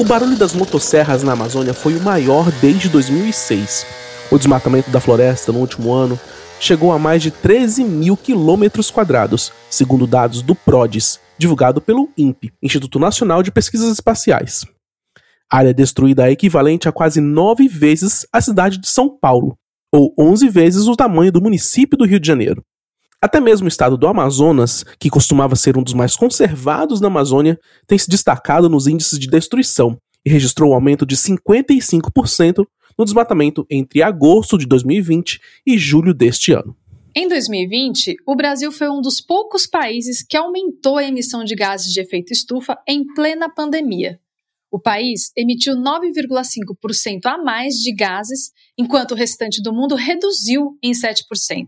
O barulho das motosserras na Amazônia foi o maior desde 2006. O desmatamento da floresta no último ano chegou a mais de 13 mil quilômetros quadrados, segundo dados do PRODES, divulgado pelo INPE, Instituto Nacional de Pesquisas Espaciais. A área destruída é equivalente a quase nove vezes a cidade de São Paulo, ou 11 vezes o tamanho do município do Rio de Janeiro. Até mesmo o estado do Amazonas, que costumava ser um dos mais conservados na Amazônia, tem se destacado nos índices de destruição e registrou um aumento de 55% no desmatamento entre agosto de 2020 e julho deste ano. Em 2020, o Brasil foi um dos poucos países que aumentou a emissão de gases de efeito estufa em plena pandemia. O país emitiu 9,5% a mais de gases, enquanto o restante do mundo reduziu em 7%.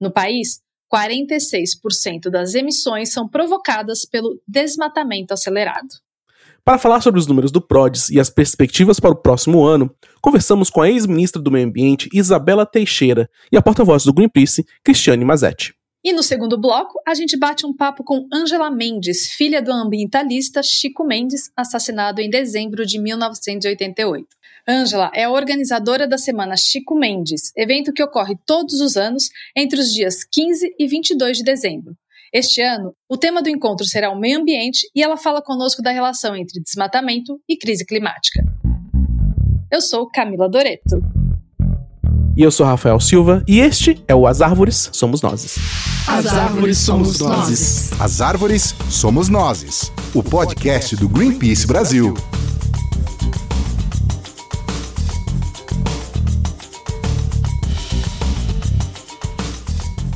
No país, 46% das emissões são provocadas pelo desmatamento acelerado. Para falar sobre os números do PRODES e as perspectivas para o próximo ano, conversamos com a ex-ministra do Meio Ambiente, Isabela Teixeira, e a porta-voz do Greenpeace, Cristiane Mazetti. E no segundo bloco, a gente bate um papo com Angela Mendes, filha do ambientalista Chico Mendes, assassinado em dezembro de 1988. Angela é a organizadora da Semana Chico Mendes, evento que ocorre todos os anos entre os dias 15 e 22 de dezembro. Este ano, o tema do encontro será o meio ambiente e ela fala conosco da relação entre desmatamento e crise climática. Eu sou Camila Doreto. E eu sou Rafael Silva e este é o As Árvores Somos Nozes. As Árvores Somos Nozes. As Árvores Somos Nozes. O podcast do Greenpeace Brasil.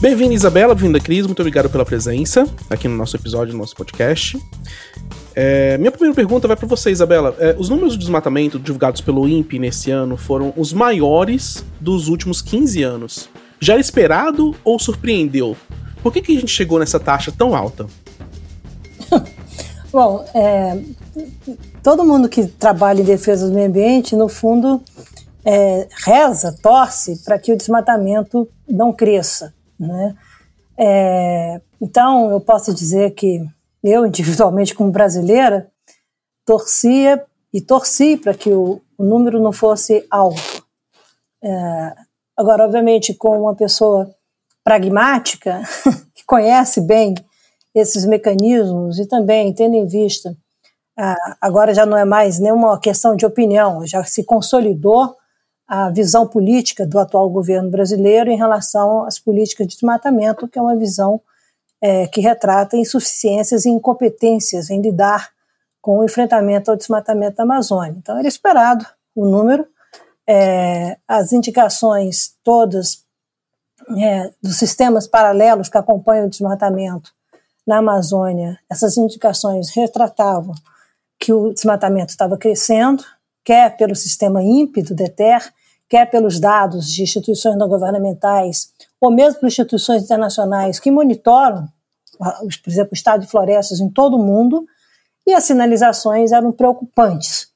Bem-vinda, Isabela, bem-vinda, Cris. Muito obrigado pela presença aqui no nosso episódio, no nosso podcast. É, minha primeira pergunta vai para você, Isabela. É, os números de desmatamento divulgados pelo INPE nesse ano foram os maiores dos últimos 15 anos. Já era esperado ou surpreendeu? Por que, que a gente chegou nessa taxa tão alta? Bom, é, todo mundo que trabalha em defesa do meio ambiente, no fundo, é, reza, torce para que o desmatamento não cresça. Né? É, então, eu posso dizer que eu, individualmente como brasileira, torcia e torci para que o, o, número não fosse alto. É, agora, obviamente, com uma pessoa pragmática, que conhece bem esses mecanismos e também tendo em vista, ah, agora já não é mais nenhuma questão de opinião, já se consolidou a visão política do atual governo brasileiro em relação às políticas de desmatamento, que é uma visão é, que retrata insuficiências e incompetências em lidar com o enfrentamento ao desmatamento da Amazônia. Então, era esperado o número, é, as indicações todas é, dos sistemas paralelos que acompanham o desmatamento na Amazônia, essas indicações retratavam que o desmatamento estava crescendo, quer pelo sistema INPE do DETER, quer pelos dados de instituições não governamentais, ou mesmo por instituições internacionais que monitoram, por exemplo, o estado de florestas em todo o mundo, e as sinalizações eram preocupantes.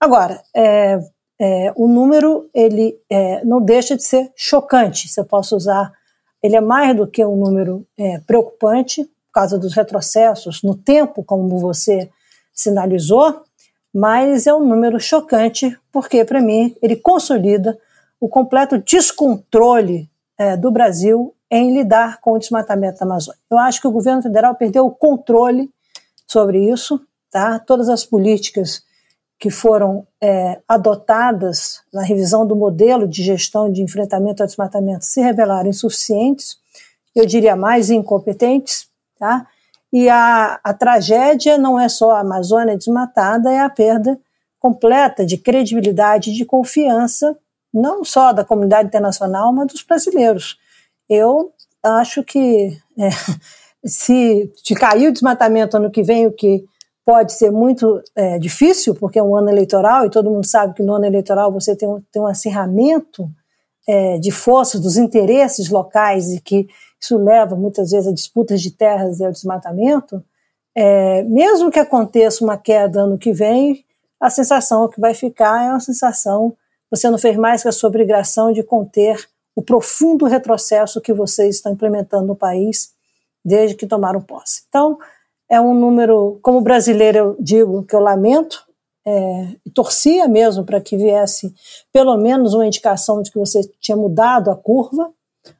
Agora, é, é, o número ele é, não deixa de ser chocante, se eu posso usar, ele é mais do que um número é, preocupante, por causa dos retrocessos no tempo, como você sinalizou, mas é um número chocante, porque, para mim, ele consolida o completo descontrole é, do Brasil em lidar com o desmatamento da Amazônia. Eu acho que o governo federal perdeu o controle sobre isso, tá? Todas as políticas que foram é, adotadas na revisão do modelo de gestão de enfrentamento ao desmatamento se revelaram insuficientes, eu diria mais incompetentes, tá? E a, a tragédia não é só a Amazônia desmatada, é a perda completa de credibilidade de confiança, não só da comunidade internacional, mas dos brasileiros. Eu acho que é, se, se cair o desmatamento ano que vem, o que pode ser muito é, difícil, porque é um ano eleitoral, e todo mundo sabe que no ano eleitoral você tem um, tem um acirramento é, de forças dos interesses locais e que isso leva muitas vezes a disputas de terras e ao desmatamento, é, mesmo que aconteça uma queda ano que vem, a sensação que vai ficar é uma sensação você não fez mais que a sua obrigação de conter o profundo retrocesso que vocês estão implementando no país desde que tomaram posse. Então, é um número, como brasileiro eu digo que eu lamento, é, torcia mesmo para que viesse pelo menos uma indicação de que você tinha mudado a curva,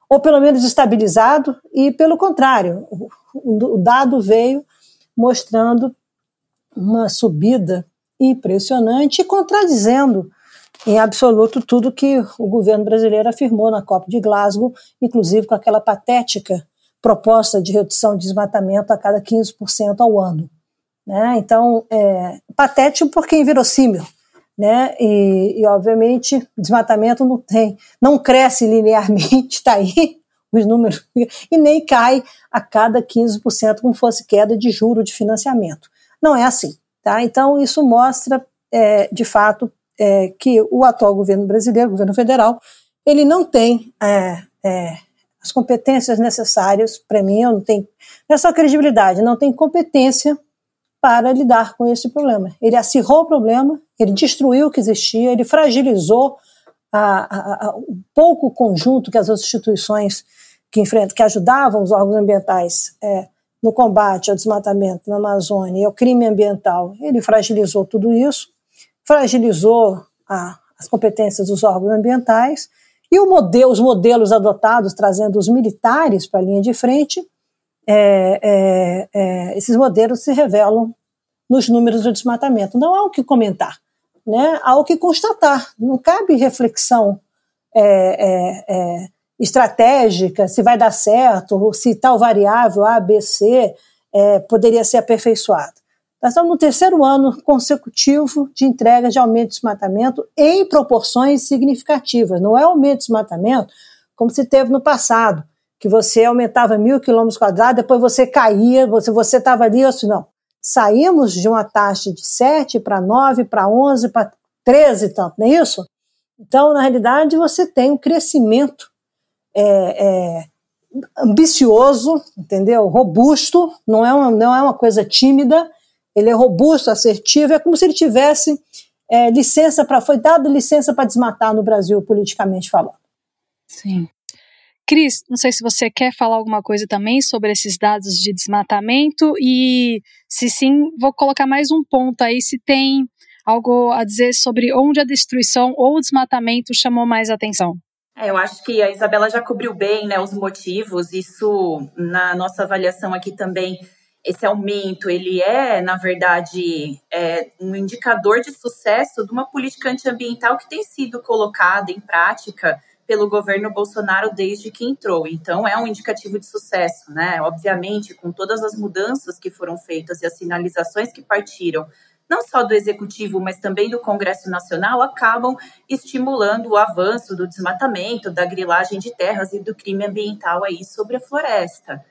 ou pelo menos estabilizado, e pelo contrário, o, dado veio mostrando uma subida impressionante e contradizendo em absoluto tudo que o governo brasileiro afirmou na COP de Glasgow, inclusive com aquela patética proposta de redução de desmatamento a cada 15% ao ano. Né? Então, é patético porque inverossímil. Né? E, e, obviamente, desmatamento não tem, não cresce linearmente, está aí os números, e nem cai a cada 15% como fosse queda de juro de financiamento. Não é assim. Tá? Então, isso mostra, é, de fato, é, que o atual governo brasileiro, governo federal, ele não tem é, é as competências necessárias, para mim, eu não tenho, não é só credibilidade, não tem competência para lidar com esse problema. Ele acirrou o problema, ele destruiu o que existia, ele fragilizou a, a, a, o pouco conjunto que as instituições que, enfrentam, que ajudavam os órgãos ambientais é, no combate ao desmatamento na Amazônia e ao crime ambiental, ele fragilizou tudo isso, fragilizou as competências dos órgãos ambientais e modelo, os modelos adotados, trazendo os militares para a linha de frente, é, é, é, esses modelos se revelam nos números do desmatamento. Não há o que comentar, né? há o que constatar. Não cabe reflexão é, é, estratégica, se vai dar certo, se tal variável A, B, C poderia ser aperfeiçoada. Nós estamos no terceiro ano consecutivo de entrega de aumento de desmatamento em proporções significativas. Não é aumento de desmatamento como se teve no passado, que você aumentava mil quilômetros quadrados, depois você caía, você estava ali, assim, não. Saímos de uma taxa de 7 para 9, para 11, para 13 e tanto, não é isso? Então, na realidade, você tem um crescimento é, é, ambicioso, entendeu? Robusto, não é, uma, não é uma coisa tímida, ele é robusto, assertivo, é como se ele tivesse é, licença para. Foi dado licença para desmatar no Brasil, politicamente falando. Sim. Cris, não sei se você quer falar alguma coisa também sobre esses dados de desmatamento e, se sim, vou colocar mais um ponto aí, se tem algo a dizer sobre onde a destruição ou o desmatamento chamou mais atenção. É, eu acho que a Isabela já cobriu bem né, os motivos, isso na nossa avaliação aqui também, esse aumento, ele é, na verdade, é, um indicador de sucesso de uma política antiambiental que tem sido colocada em prática pelo governo Bolsonaro desde que entrou. Então, é um indicativo de sucesso, né? Obviamente, com todas as mudanças que foram feitas e as sinalizações que partiram, não só do executivo, mas também do Congresso Nacional, acabam estimulando o avanço do desmatamento, da grilagem de terras e do crime ambiental aí sobre a floresta.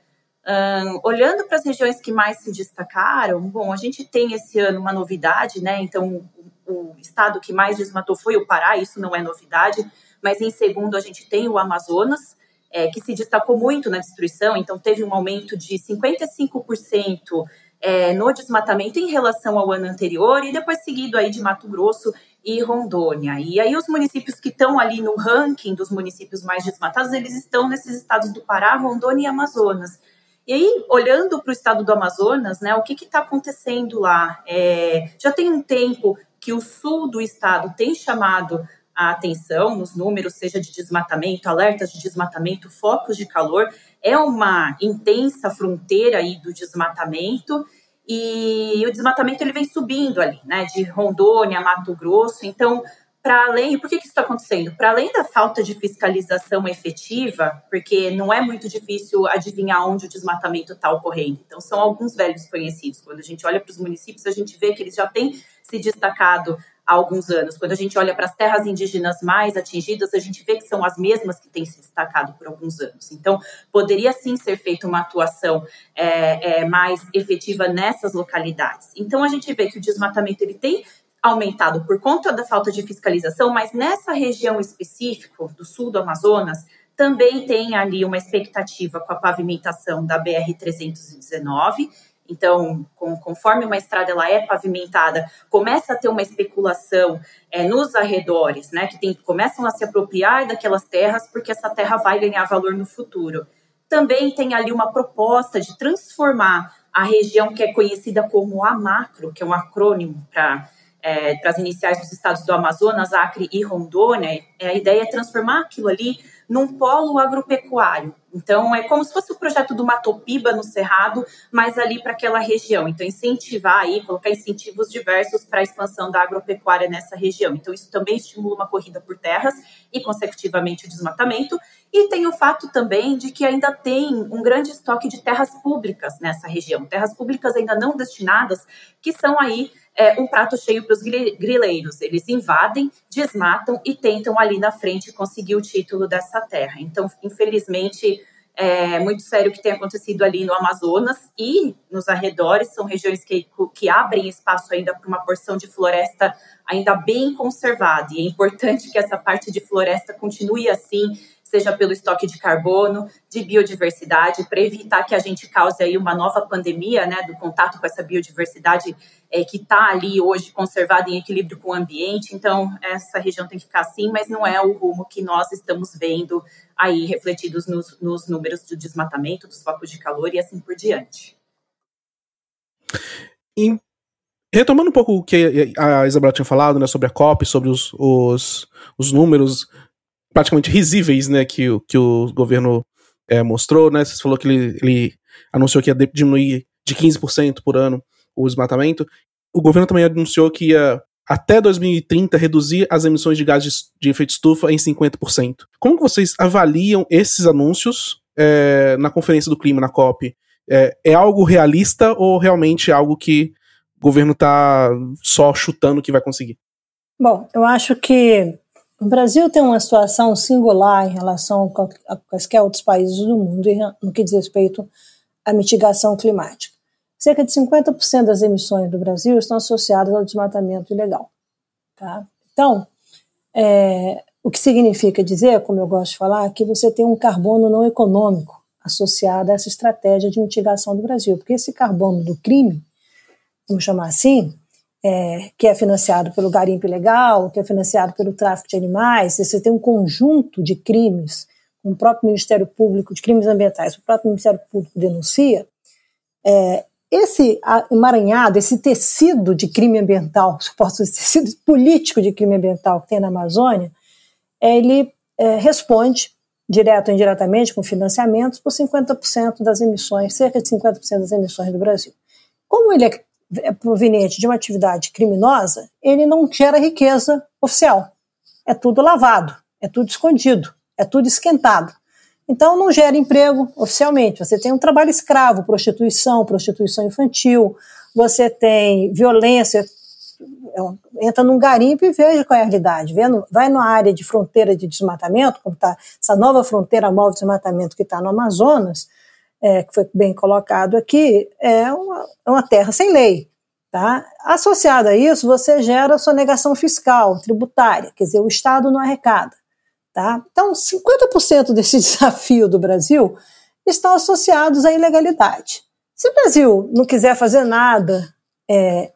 Um, olhando para as regiões que mais se destacaram, bom, a gente tem esse ano uma novidade, né? Então, o, o estado que mais desmatou foi o Pará, isso não é novidade mas em segundo a gente tem o Amazonas, é, que se destacou muito na destruição, então teve um aumento de 55% é, no desmatamento em relação ao ano anterior, e depois seguido aí de Mato Grosso e Rondônia. E aí os municípios que estão ali no ranking dos municípios mais desmatados, eles estão nesses estados do Pará, Rondônia e Amazonas. E aí, olhando para o estado do Amazonas, né, o que está acontecendo lá? É, já tem um tempo que o sul do estado tem chamado a atenção nos números, seja de desmatamento, alertas de desmatamento, focos de calor. É uma intensa fronteira aí do desmatamento e o desmatamento ele vem subindo ali, né, de Rondônia, Mato Grosso. Então, para além, por que, que isso está acontecendo? Para além da falta de fiscalização efetiva, porque não é muito difícil adivinhar onde o desmatamento está ocorrendo. Então, são alguns velhos conhecidos. Quando a gente olha para os municípios, a gente vê que eles já têm se destacado há alguns anos. Quando a gente olha para as terras indígenas mais atingidas, a gente vê que são as mesmas que têm se destacado por alguns anos. Então, poderia sim ser feita uma atuação é, é, mais efetiva nessas localidades. Então, a gente vê que o desmatamento ele tem aumentado por conta da falta de fiscalização, mas nessa região específica do sul do Amazonas, também tem ali uma expectativa com a pavimentação da BR-319 então, com, conforme uma estrada ela é pavimentada, começa a ter uma especulação é, nos arredores, né? Que tem, começam a se apropriar daquelas terras porque essa terra vai ganhar valor no futuro. Também tem ali uma proposta de transformar a região que é conhecida como a macro, que é um acrônimo para é, as iniciais dos estados do Amazonas, Acre e Rondônia, é, a ideia é transformar aquilo ali num polo agropecuário. Então, é como se fosse o projeto do Matopiba no Cerrado, mas ali para aquela região. Então, incentivar aí, colocar incentivos diversos para a expansão da agropecuária nessa região. Então, isso também estimula uma corrida por terras e, consecutivamente, o desmatamento. E tem o fato também de que ainda tem um grande estoque de terras públicas nessa região, terras públicas ainda não destinadas, que são aí é, um prato cheio para os grileiros. Eles invadem, desmatam e tentam ali na frente conseguir o título dessa terra. Então, infelizmente, é muito sério o que tem acontecido ali no Amazonas e nos arredores. São regiões que, que abrem espaço ainda para uma porção de floresta ainda bem conservada. E é importante que essa parte de floresta continue assim seja pelo estoque de carbono, de biodiversidade, para evitar que a gente cause aí uma nova pandemia, né, do contato com essa biodiversidade é, que está ali hoje conservada em equilíbrio com o ambiente. Então, essa região tem que ficar assim, mas não é o rumo que nós estamos vendo aí refletidos nos, nos números do desmatamento, dos focos de calor e assim por diante. E retomando um pouco o que a Isabela tinha falado, né, sobre a COP, sobre os, os, os números praticamente risíveis, né, que, que o governo é, mostrou, né, você falou que ele, ele anunciou que ia diminuir de 15% por ano o desmatamento. O governo também anunciou que ia, até 2030, reduzir as emissões de gases de efeito estufa em 50%. Como vocês avaliam esses anúncios é, na Conferência do Clima, na COP? É, é algo realista ou realmente é algo que o governo está só chutando que vai conseguir? Bom, eu acho que o Brasil tem uma situação singular em relação a quaisquer outros países do mundo no que diz respeito à mitigação climática. Cerca de 50% das emissões do Brasil estão associadas ao desmatamento ilegal. Tá? Então, é, o que significa dizer, como eu gosto de falar, que você tem um carbono não econômico associado a essa estratégia de mitigação do Brasil, porque esse carbono do crime, vamos chamar assim, é, que é financiado pelo garimpo ilegal, que é financiado pelo tráfico de animais, você tem um conjunto de crimes, o próprio Ministério Público, de crimes ambientais, o próprio Ministério Público denuncia, é, esse emaranhado, esse tecido de crime ambiental, suposto tecido político de crime ambiental que tem na Amazônia, ele é, responde, direto ou indiretamente, com financiamentos, por 50% das emissões, cerca de 50% das emissões do Brasil. Como ele é proveniente de uma atividade criminosa, ele não gera riqueza oficial. É tudo lavado, é tudo escondido, é tudo esquentado. Então não gera emprego oficialmente. Você tem um trabalho escravo, prostituição, prostituição infantil, você tem violência. É entra num garimpo e veja qual é a realidade. Vai numa área de fronteira de desmatamento, como está essa nova fronteira móvel de desmatamento que está no Amazonas, é, que foi bem colocado aqui, é uma, é uma terra sem lei. Tá? Associado a isso, você gera sonegação fiscal, tributária, quer dizer, o Estado não arrecada. Tá? Então, 50% desse desafio do Brasil estão associados à ilegalidade. Se o Brasil não quiser fazer nada é,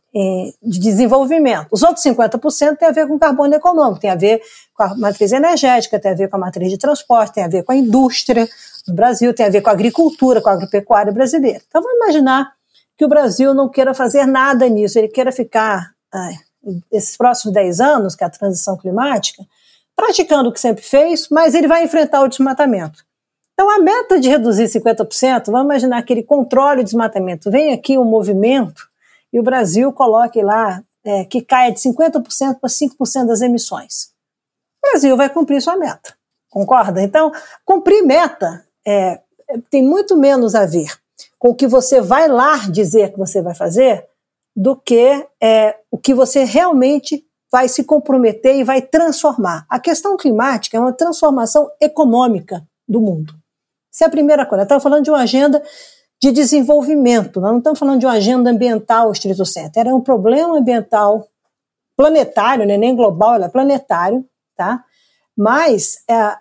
de desenvolvimento, os outros 50% tem a ver com carbono econômico, tem a ver com a matriz energética, tem a ver com a matriz de transporte, tem a ver com a indústria, no Brasil, tem a ver com a agricultura, com a agropecuária brasileira. Então, vamos imaginar que o Brasil não queira fazer nada nisso, ele queira ficar, ai, esses próximos 10 anos, que é a transição climática, praticando o que sempre fez, mas ele vai enfrentar o desmatamento. Então, a meta de reduzir 50%, vamos imaginar que ele controle o desmatamento. Vem aqui um movimento e o Brasil coloque lá é, que caia de 50% para 5% das emissões. O Brasil vai cumprir sua meta. Concorda? Então, cumprir meta é, tem muito menos a ver com o que você vai lá dizer que você vai fazer do que é, o que você realmente vai se comprometer e vai transformar. A questão climática é uma transformação econômica do mundo. Essa é a primeira coisa. Estamos falando de uma agenda de desenvolvimento, nós não estamos falando de uma agenda ambiental estrito centro. Era um problema ambiental planetário, né? nem global, é planetário, tá? mas é,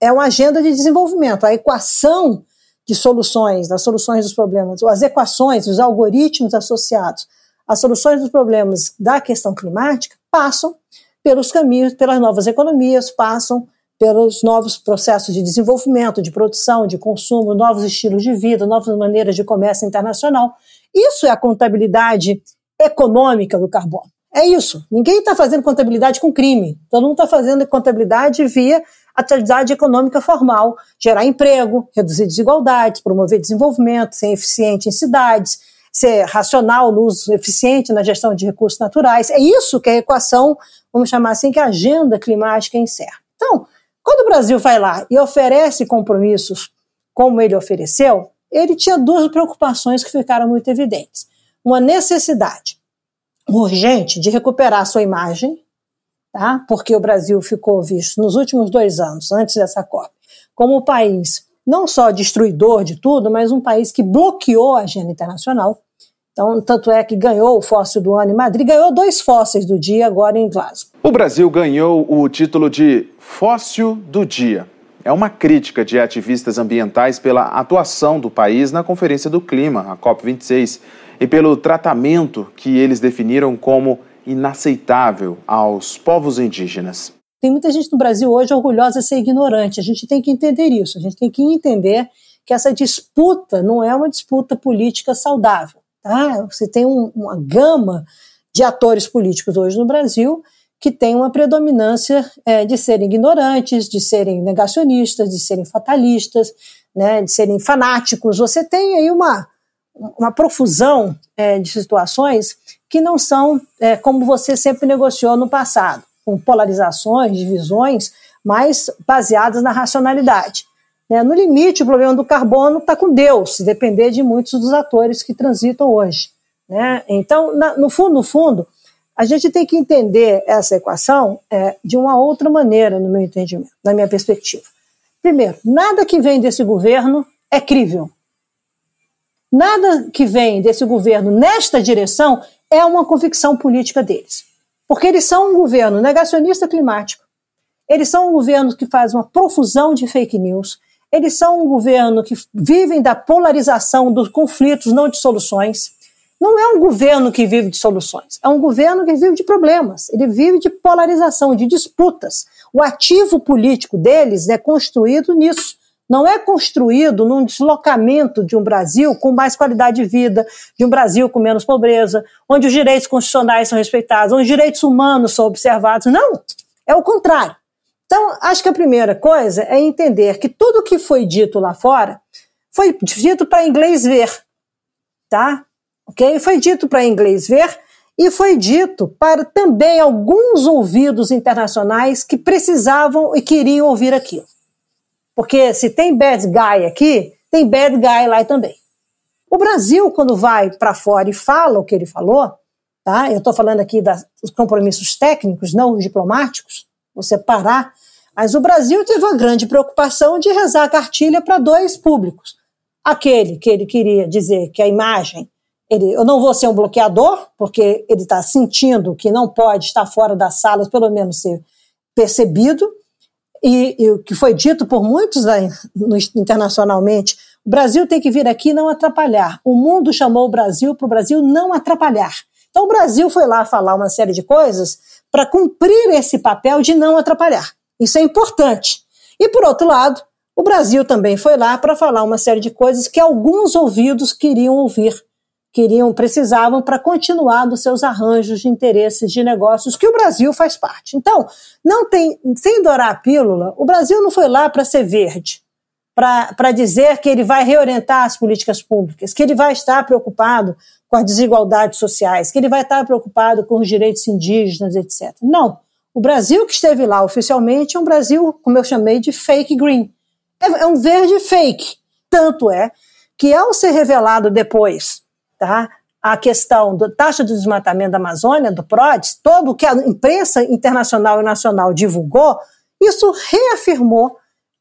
é uma agenda de desenvolvimento. A equação de soluções, das soluções dos problemas, as equações, os algoritmos associados às soluções dos problemas da questão climática passam pelos caminhos, pelas novas economias, passam pelos novos processos de desenvolvimento, de produção, de consumo, novos estilos de vida, novas maneiras de comércio internacional. Isso é a contabilidade econômica do carbono. É isso. Ninguém está fazendo contabilidade com crime. Todo mundo está fazendo contabilidade via atividade econômica formal, gerar emprego, reduzir desigualdades, promover desenvolvimento, ser eficiente em cidades, ser racional no uso eficiente na gestão de recursos naturais. É isso que a equação, vamos chamar assim, que a agenda climática encerra. Então, quando o Brasil vai lá e oferece compromissos como ele ofereceu, ele tinha duas preocupações que ficaram muito evidentes. Uma necessidade urgente de recuperar sua imagem, tá? porque o Brasil ficou visto nos últimos dois anos, antes dessa COP, como o país não só destruidor de tudo, mas um país que bloqueou a agenda internacional. Então, tanto é que ganhou o fóssil do ano em Madrid, ganhou dois fósseis do dia agora em Glasgow. O Brasil ganhou o título de Fóssil do Dia. É uma crítica de ativistas ambientais pela atuação do país na Conferência do Clima, a COP26, e pelo tratamento que eles definiram como inaceitável aos povos indígenas. Tem muita gente no Brasil hoje orgulhosa de ser ignorante. A gente tem que entender isso. A gente tem que entender que essa disputa não é uma disputa política saudável. Tá? Você tem um, uma gama de atores políticos hoje no Brasil que tem uma predominância é, de serem ignorantes, de serem negacionistas, de serem fatalistas, né, de serem fanáticos. Você tem aí uma, uma profusão é, de situações que não são é, como você sempre negociou no passado, com polarizações, divisões, mas baseadas na racionalidade. Né? No limite, o problema do carbono está com Deus, se depender de muitos dos atores que transitam hoje. Né? Então, na, no fundo, no fundo, a gente tem que entender essa equação é, de uma outra maneira, no meu entendimento, na minha perspectiva. Primeiro, nada que vem desse governo é crível. Nada que vem desse governo nesta direção é uma convicção política deles. Porque eles são um governo negacionista climático, eles são um governo que faz uma profusão de fake news, eles são um governo que vivem da polarização dos conflitos, não de soluções. Não é um governo que vive de soluções, é um governo que vive de problemas, ele vive de polarização, de disputas. O ativo político deles é construído nisso não é construído num deslocamento de um Brasil com mais qualidade de vida, de um Brasil com menos pobreza, onde os direitos constitucionais são respeitados, onde os direitos humanos são observados. Não, é o contrário. Então, acho que a primeira coisa é entender que tudo que foi dito lá fora foi dito para inglês ver, tá? Ok? Foi dito para inglês ver e foi dito para também alguns ouvidos internacionais que precisavam e queriam ouvir aquilo. Porque se tem bad guy aqui, tem bad guy lá também. O Brasil, quando vai para fora e fala o que ele falou, tá? eu estou falando aqui dos compromissos técnicos, não os diplomáticos, você parar, mas o Brasil teve uma grande preocupação de rezar a cartilha para dois públicos. Aquele que ele queria dizer que a imagem, ele, eu não vou ser um bloqueador, porque ele está sentindo que não pode estar fora das salas, pelo menos ser percebido, e, o que foi dito por muitos aí, no, internacionalmente, o Brasil tem que vir aqui não atrapalhar. O mundo chamou o Brasil para o Brasil não atrapalhar. Então o Brasil foi lá falar uma série de coisas para cumprir esse papel de não atrapalhar. Isso é importante. E por outro lado, o Brasil também foi lá para falar uma série de coisas que alguns ouvidos queriam ouvir queriam, precisavam para continuar nos seus arranjos de interesses de negócios que o Brasil faz parte. Então, não tem, sem dourar a pílula, o Brasil não foi lá para ser verde, para dizer que ele vai reorientar as políticas públicas, que ele vai estar preocupado com as desigualdades sociais, que ele vai estar preocupado com os direitos indígenas, etc. Não. O Brasil que esteve lá oficialmente é um Brasil, como eu chamei, de fake green. É, é um verde fake. Tanto é que, ao ser revelado depois tá? a questão da taxa de desmatamento da Amazônia, do PRODES, todo o que a imprensa internacional e nacional divulgou, isso reafirmou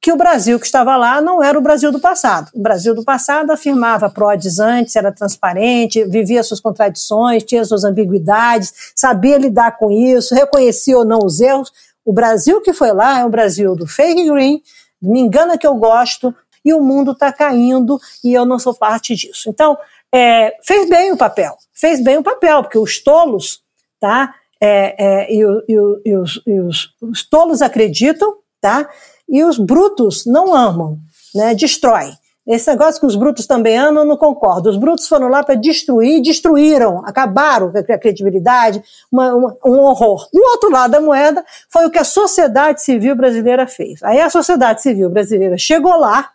que o Brasil que estava lá não era o Brasil do passado. O Brasil do passado afirmava PRODES antes, era transparente, vivia suas contradições, tinha suas ambiguidades, sabia lidar com isso, reconhecia ou não os erros. O Brasil que foi lá é o Brasil do fake green, me engana que eu gosto, e o mundo está caindo e eu não sou parte disso. Então, é, fez bem o papel, fez bem o papel, porque os tolos, tá? É, é, e, e, e, os, e os, os, tolos acreditam, tá? E os brutos não amam, né? Destrói. Esse negócio que os brutos também andam, eu não concordo. Os brutos foram lá para destruir, destruíram, acabaram com a credibilidade, uma, uma, um horror. E o outro lado da moeda foi o que a sociedade civil brasileira fez. Aí a sociedade civil brasileira chegou lá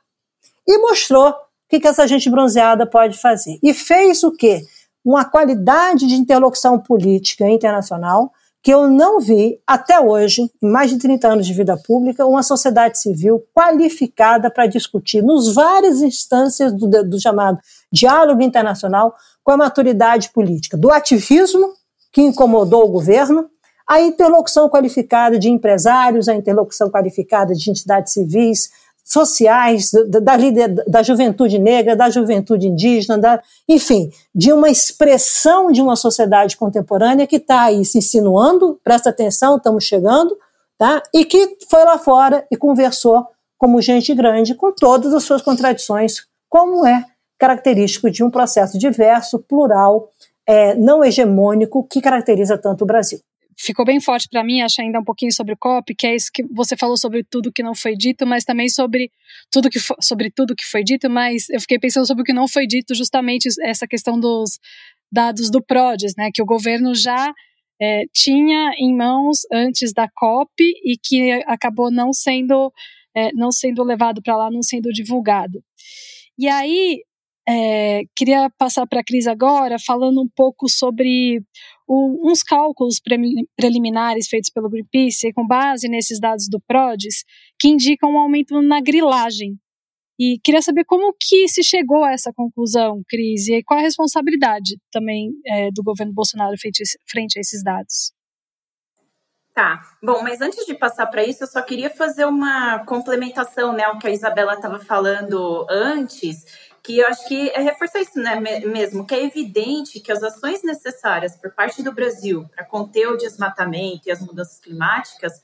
e mostrou o que, que essa gente bronzeada pode fazer. E fez o quê? Uma qualidade de interlocução política internacional que eu não vi até hoje, em mais de 30 anos de vida pública, uma sociedade civil qualificada para discutir nos várias instâncias do, do chamado diálogo internacional com a maturidade política, do ativismo que incomodou o governo, a interlocução qualificada de empresários, a interlocução qualificada de entidades civis, sociais, da, da, da juventude negra, da juventude indígena, da, enfim, de uma expressão de uma sociedade contemporânea que está aí se insinuando, presta atenção, estamos chegando, tá? e que foi lá fora e conversou como gente grande, com todas as suas contradições, como é característico de um processo diverso, plural, é, não hegemônico, que caracteriza tanto o Brasil ficou bem forte para mim, acho ainda um pouquinho sobre o COP, que é isso que você falou sobre tudo que não foi dito, mas também sobre tudo que foi, sobre tudo que foi dito, mas eu fiquei pensando sobre o que não foi dito, justamente essa questão dos dados do PRODES, né, que o governo já é, tinha em mãos antes da COP e que acabou não sendo é, não sendo levado para lá, não sendo divulgado. E aí é, queria passar para a Cris agora, falando um pouco sobre uns cálculos preliminares feitos pelo Greenpeace, com base nesses dados do PRODES, que indicam um aumento na grilagem. E queria saber como que se chegou a essa conclusão, Cris, e qual a responsabilidade também é, do governo Bolsonaro frente a esses dados. Tá, bom, mas antes de passar para isso, eu só queria fazer uma complementação, né, ao que a Isabela estava falando antes, que eu acho que é reforçar isso né, mesmo, que é evidente que as ações necessárias por parte do Brasil para conter o desmatamento e as mudanças climáticas,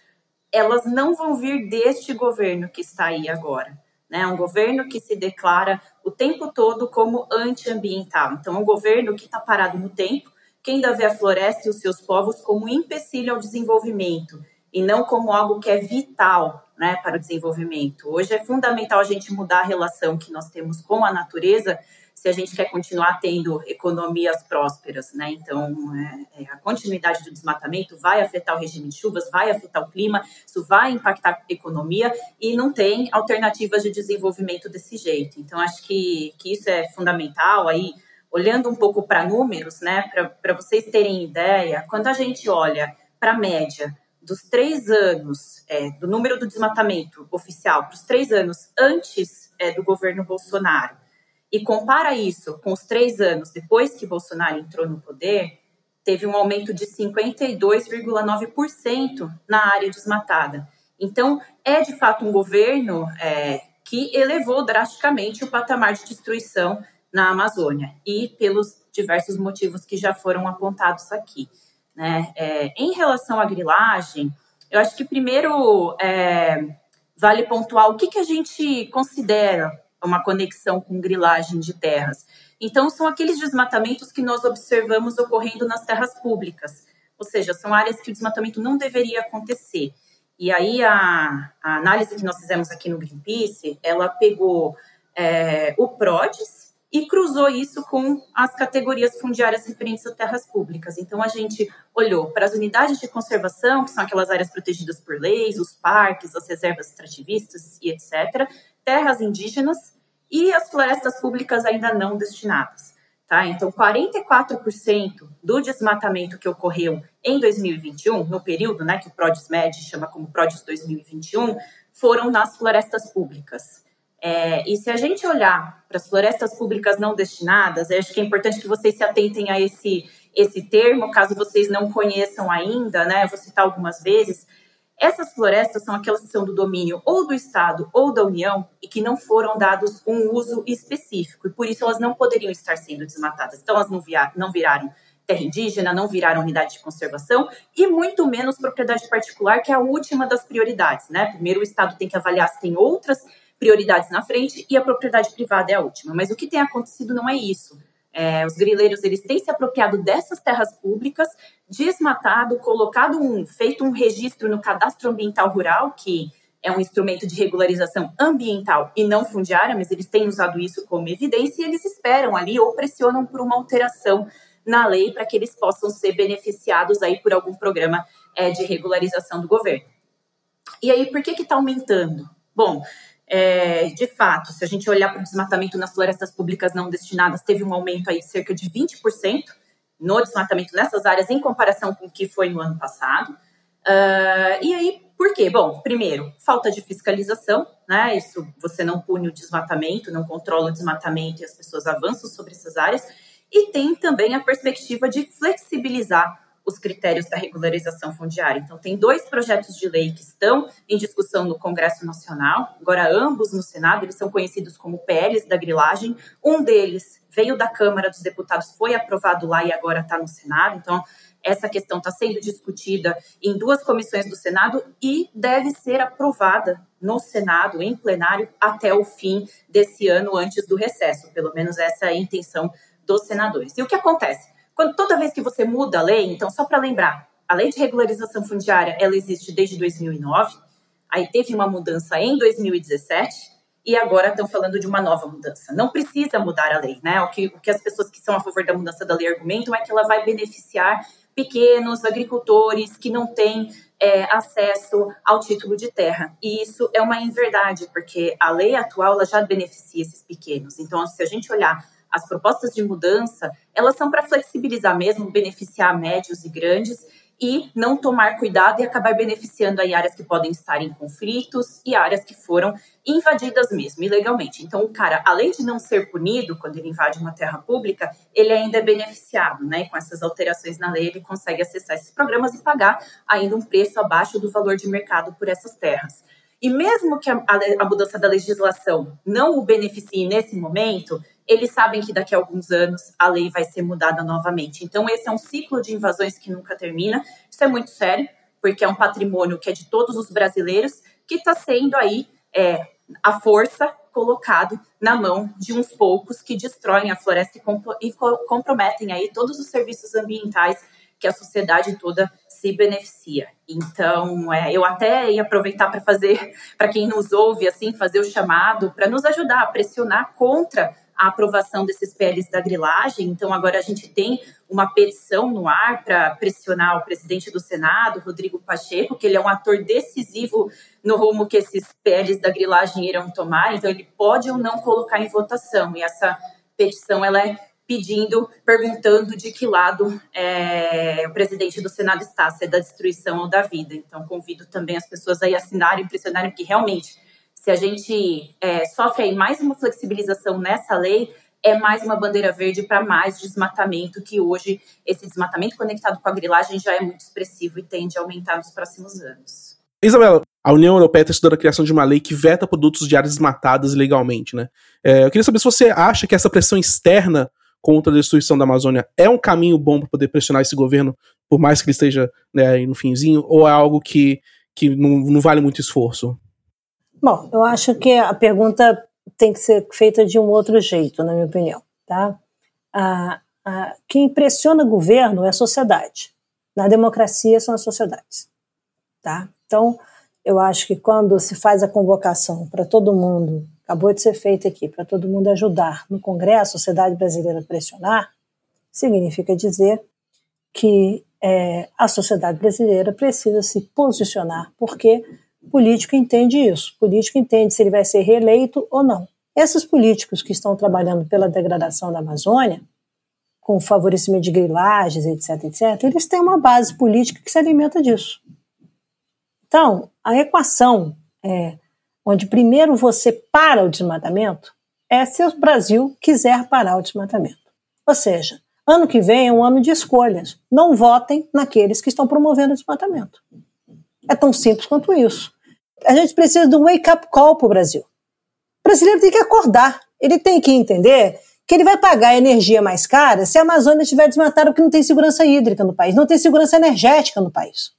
elas não vão vir deste governo que está aí agora. Né? Um governo que se declara o tempo todo como antiambiental. Então, um governo que está parado no tempo, que ainda vê a floresta e os seus povos como um empecilho ao desenvolvimento e não como algo que é vital né, para o desenvolvimento. Hoje é fundamental a gente mudar a relação que nós temos com a natureza se a gente quer continuar tendo economias prósperas, né? Então, é, é, a continuidade do desmatamento vai afetar o regime de chuvas, vai afetar o clima, isso vai impactar a economia e não tem alternativas de desenvolvimento desse jeito. Então, acho que, que isso é fundamental aí, olhando um pouco para números, né? Para vocês terem ideia, quando a gente olha para a média dos três anos, é, do número do desmatamento oficial para os três anos antes é, do governo Bolsonaro, e compara isso com os três anos depois que Bolsonaro entrou no poder, teve um aumento de 52,9% na área desmatada. Então, é de fato um governo é, que elevou drasticamente o patamar de destruição na Amazônia, e pelos diversos motivos que já foram apontados aqui. Né? É, em relação à grilagem, eu acho que primeiro é, vale pontuar o que, que a gente considera uma conexão com grilagem de terras. Então, são aqueles desmatamentos que nós observamos ocorrendo nas terras públicas, ou seja, são áreas que o desmatamento não deveria acontecer. E aí, a, a análise que nós fizemos aqui no Greenpeace, ela pegou é, o PRODES, e cruzou isso com as categorias fundiárias referentes a terras públicas. Então, a gente olhou para as unidades de conservação, que são aquelas áreas protegidas por leis, os parques, as reservas extrativistas e etc., terras indígenas e as florestas públicas ainda não destinadas. Tá? Então, 44% do desmatamento que ocorreu em 2021, no período né, que o PRODES MED chama como PRODES 2021, foram nas florestas públicas. É, e se a gente olhar para as florestas públicas não destinadas, acho que é importante que vocês se atentem a esse, esse termo, caso vocês não conheçam ainda, né? Vou citar algumas vezes. Essas florestas são aquelas que são do domínio ou do Estado ou da União e que não foram dados um uso específico, e por isso elas não poderiam estar sendo desmatadas. Então, elas não, via, não viraram terra indígena, não viraram unidade de conservação e muito menos propriedade particular, que é a última das prioridades, né? Primeiro, o Estado tem que avaliar se tem outras prioridades na frente e a propriedade privada é a última. Mas o que tem acontecido não é isso. É, os grileiros eles têm se apropriado dessas terras públicas, desmatado, colocado um, feito um registro no cadastro ambiental rural que é um instrumento de regularização ambiental e não fundiária, mas eles têm usado isso como evidência e eles esperam ali ou pressionam por uma alteração na lei para que eles possam ser beneficiados aí por algum programa é, de regularização do governo. E aí, por que está aumentando? Bom, é, de fato, se a gente olhar para o desmatamento nas florestas públicas não destinadas, teve um aumento aí de cerca de 20% no desmatamento nessas áreas em comparação com o que foi no ano passado. Uh, e aí, por quê? Bom, primeiro, falta de fiscalização, né? Isso você não pune o desmatamento, não controla o desmatamento e as pessoas avançam sobre essas áreas. E tem também a perspectiva de flexibilizar os critérios da regularização fundiária. Então, tem dois projetos de lei que estão em discussão no Congresso Nacional, agora ambos no Senado, eles são conhecidos como PLs da grilagem. Um deles veio da Câmara dos Deputados, foi aprovado lá e agora está no Senado. Então, essa questão está sendo discutida em duas comissões do Senado e deve ser aprovada no Senado, em plenário, até o fim desse ano, antes do recesso. Pelo menos essa é a intenção dos senadores. E o que acontece? Quando toda vez que você muda a lei, então só para lembrar, a lei de regularização fundiária, ela existe desde 2009, aí teve uma mudança em 2017 e agora estão falando de uma nova mudança. Não precisa mudar a lei, né? O que, o que as pessoas que são a favor da mudança da lei argumentam é que ela vai beneficiar pequenos agricultores que não têm é, acesso ao título de terra. E isso é uma inverdade, porque a lei atual já beneficia esses pequenos. Então, se a gente olhar as propostas de mudança, elas são para flexibilizar mesmo, beneficiar médios e grandes e não tomar cuidado e acabar beneficiando aí áreas que podem estar em conflitos e áreas que foram invadidas mesmo, ilegalmente. Então, o cara, além de não ser punido quando ele invade uma terra pública, ele ainda é beneficiado, né? Com essas alterações na lei, ele consegue acessar esses programas e pagar ainda um preço abaixo do valor de mercado por essas terras. E mesmo que a, a, mudança da legislação não o beneficie nesse momento, eles sabem que daqui a alguns anos a lei vai ser mudada novamente. Então, esse é um ciclo de invasões que nunca termina. Isso é muito sério, porque é um patrimônio que é de todos os brasileiros, que está sendo aí é, a força colocado na mão de uns poucos que destroem a floresta e, comp co comprometem aí todos os serviços ambientais que a sociedade toda se beneficia. Então, é, eu até ia aproveitar para fazer, para quem nos ouve, assim, fazer o chamado para nos ajudar a pressionar contra a aprovação desses PLs da grilagem. Então, agora a gente tem uma petição no ar para pressionar o presidente do Senado, Rodrigo Pacheco, que ele é um ator decisivo no rumo que esses PLs da grilagem irão tomar. Então, ele pode ou não colocar em votação. E essa petição ela é pedindo, perguntando de que lado é, o presidente do Senado está, se é da destruição ou da vida. Então, convido também as pessoas a assinarem, pressionarem, porque realmente, se a gente é, sofre aí mais uma flexibilização nessa lei, é mais uma bandeira verde para mais desmatamento, que hoje esse desmatamento conectado com a grilagem já é muito expressivo e tende a aumentar nos próximos anos. Isabela, a União Europeia está estudando a criação de uma lei que veta produtos de áreas desmatadas ilegalmente, né? É, eu queria saber se você acha que essa pressão externa contra a destruição da Amazônia é um caminho bom para poder pressionar esse governo, por mais que ele esteja né, no finzinho, ou é algo que, que não, não vale muito esforço? Bom, eu acho que a pergunta tem que ser feita de um outro jeito, na minha opinião. Tá? A, a, quem pressiona o governo é a sociedade. Na democracia são as sociedades. Tá? Então, eu acho que quando se faz a convocação para todo mundo acabou de ser feita aqui, para todo mundo ajudar no Congresso, a sociedade brasileira pressionar, significa dizer que é, a sociedade brasileira precisa se posicionar, porque político entende isso. Político entende se ele vai ser reeleito ou não. Esses políticos que estão trabalhando pela degradação da Amazônia, com favorecimento de grilagens, etc., etc., eles têm uma base política que se alimenta disso. Então, a equação é onde primeiro você para o desmatamento, é se o Brasil quiser parar o desmatamento. Ou seja, ano que vem é um ano de escolhas. Não votem naqueles que estão promovendo o desmatamento. É tão simples quanto isso. A gente precisa de um wake-up call para o Brasil. O brasileiro tem que acordar. Ele tem que entender que ele vai pagar energia mais cara se a Amazônia estiver desmatada porque não tem segurança hídrica no país, não tem segurança energética no país.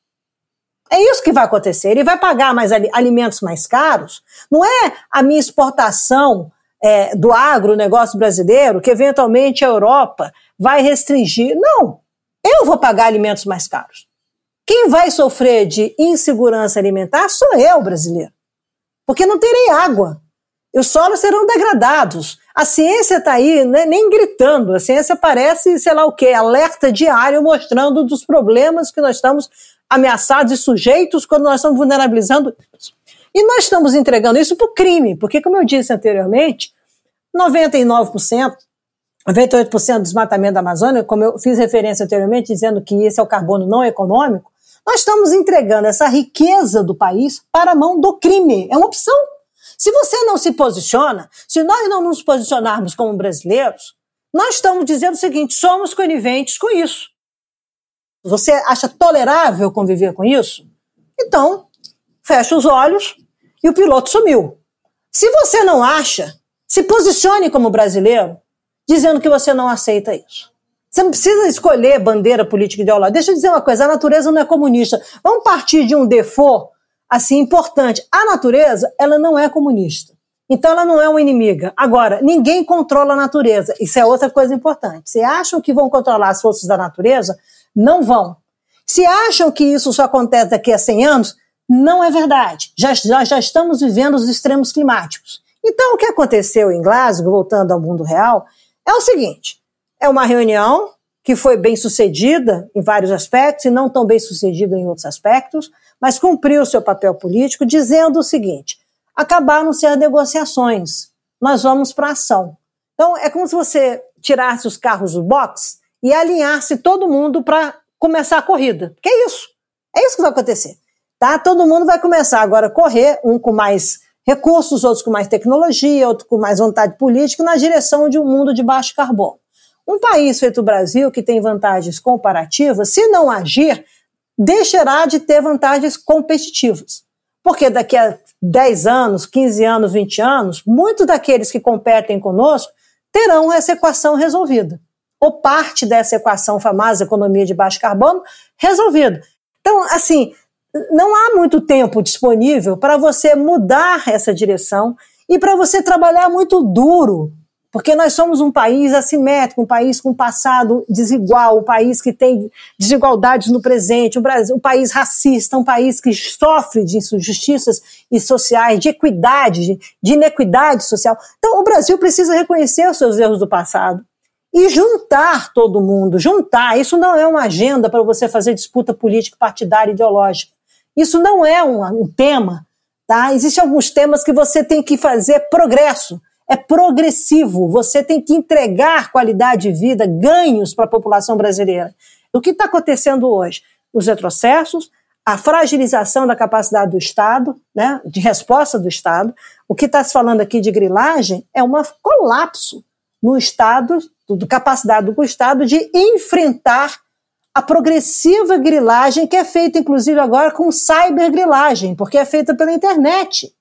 É isso que vai acontecer. Ele vai pagar mais alimentos mais caros. Não é a minha exportação é, do agronegócio brasileiro que eventualmente a Europa vai restringir. Não. Eu vou pagar alimentos mais caros. Quem vai sofrer de insegurança alimentar sou eu, brasileiro. porque não terei água. Os solos serão degradados. A ciência está aí né, nem gritando, a ciência parece, sei lá o quê, alerta diário mostrando dos problemas que nós estamos ameaçados e sujeitos quando nós estamos vulnerabilizando. E nós estamos entregando isso para o crime, porque, como eu disse anteriormente, 99%, 98% do desmatamento da Amazônia, como eu fiz referência anteriormente, dizendo que esse é o carbono não econômico, nós estamos entregando essa riqueza do país para a mão do crime. É uma opção. Se você não se posiciona, se nós não nos posicionarmos como brasileiros, nós estamos dizendo o seguinte: somos coniventes com isso. Você acha tolerável conviver com isso? Então, fecha os olhos e o piloto sumiu. Se você não acha, se posicione como brasileiro, dizendo que você não aceita isso. Você não precisa escolher bandeira política ideológica. Deixa eu dizer uma coisa: a natureza não é comunista. Vamos partir de um default assim importante. A natureza, ela não é comunista. Então ela não é uma inimiga. Agora, ninguém controla a natureza. Isso é outra coisa importante. Se acham que vão controlar as forças da natureza, não vão. Se acham que isso só acontece daqui a 100 anos, não é verdade. Já, já, já estamos vivendo os extremos climáticos. Então, o que aconteceu em Glasgow, voltando ao mundo real, é o seguinte: é uma reunião que foi bem sucedida em vários aspectos e não tão bem sucedida em outros aspectos, mas cumpriu seu papel político dizendo o seguinte: acabaram-se as negociações, nós vamos para ação. Então, é como se você tirasse os carros do box e alinhasse todo mundo para começar a corrida. Que é isso. É isso que vai acontecer. Tá? Todo mundo vai começar agora a correr, um com mais recursos, outros com mais tecnologia, outro com mais vontade política, na direção de um mundo de baixo carbono. Um país feito o Brasil, que tem vantagens comparativas, se não agir, deixará de ter vantagens competitivas. Porque daqui a 10 anos, 15 anos, 20 anos, muitos daqueles que competem conosco terão essa equação resolvida. Ou parte dessa equação famosa economia de baixo carbono resolvida. Então, assim, não há muito tempo disponível para você mudar essa direção e para você trabalhar muito duro porque nós somos um país assimétrico, um país com passado desigual, um país que tem desigualdades no presente, um, Brasil, um país racista, um país que sofre de injustiças e sociais, de equidade, de, de inequidade social. Então, o Brasil precisa reconhecer os seus erros do passado e juntar todo mundo, juntar. Isso não é uma agenda para você fazer disputa política, partidária, ideológica. Isso não é um, um tema. Tá? Existem alguns temas que você tem que fazer progresso é progressivo. Você tem que entregar qualidade de vida, ganhos para a população brasileira. O que está acontecendo hoje? Os retrocessos, a fragilização da capacidade do Estado, né, de resposta do Estado. O que está se falando aqui de grilagem é um colapso no Estado, da capacidade do Estado de enfrentar a progressiva grilagem que é feita, inclusive, agora com cybergrilagem, porque é feita pela internet.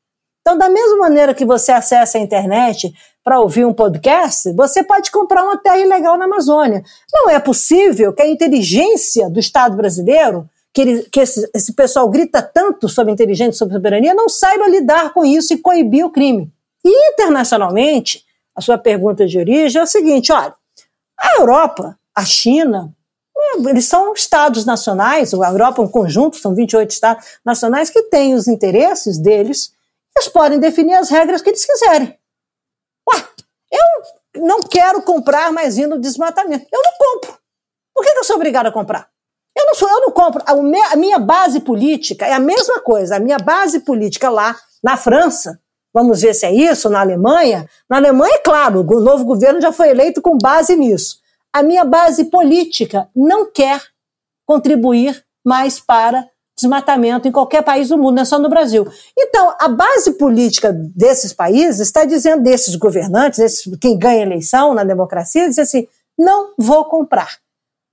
Então, da mesma maneira que você acessa a internet para ouvir um podcast, você pode comprar uma terra ilegal na Amazônia. Não é possível que a inteligência do Estado brasileiro, que, ele, que esse, esse, pessoal grita tanto sobre inteligência, sobre soberania, não saiba lidar com isso e coibir o crime. E internacionalmente, a sua pergunta de origem é o seguinte: olha, a Europa, a China, eles são estados nacionais, a Europa é um conjunto, são 28 estados nacionais que têm os interesses deles eles podem definir as regras que eles quiserem. Ué, eu não quero comprar mais no desmatamento. Eu não compro. Por que eu sou obrigado a comprar? Eu não sou, eu não compro. A minha base política é a mesma coisa. A minha base política lá na França, vamos ver se é isso, na Alemanha. Na Alemanha, é claro, o novo governo já foi eleito com base nisso. A minha base política não quer contribuir mais para desmatamento em qualquer país do mundo, não é só no Brasil. Então, a base política desses países está dizendo, desses governantes, desses, quem ganha eleição na democracia, diz assim: não vou comprar.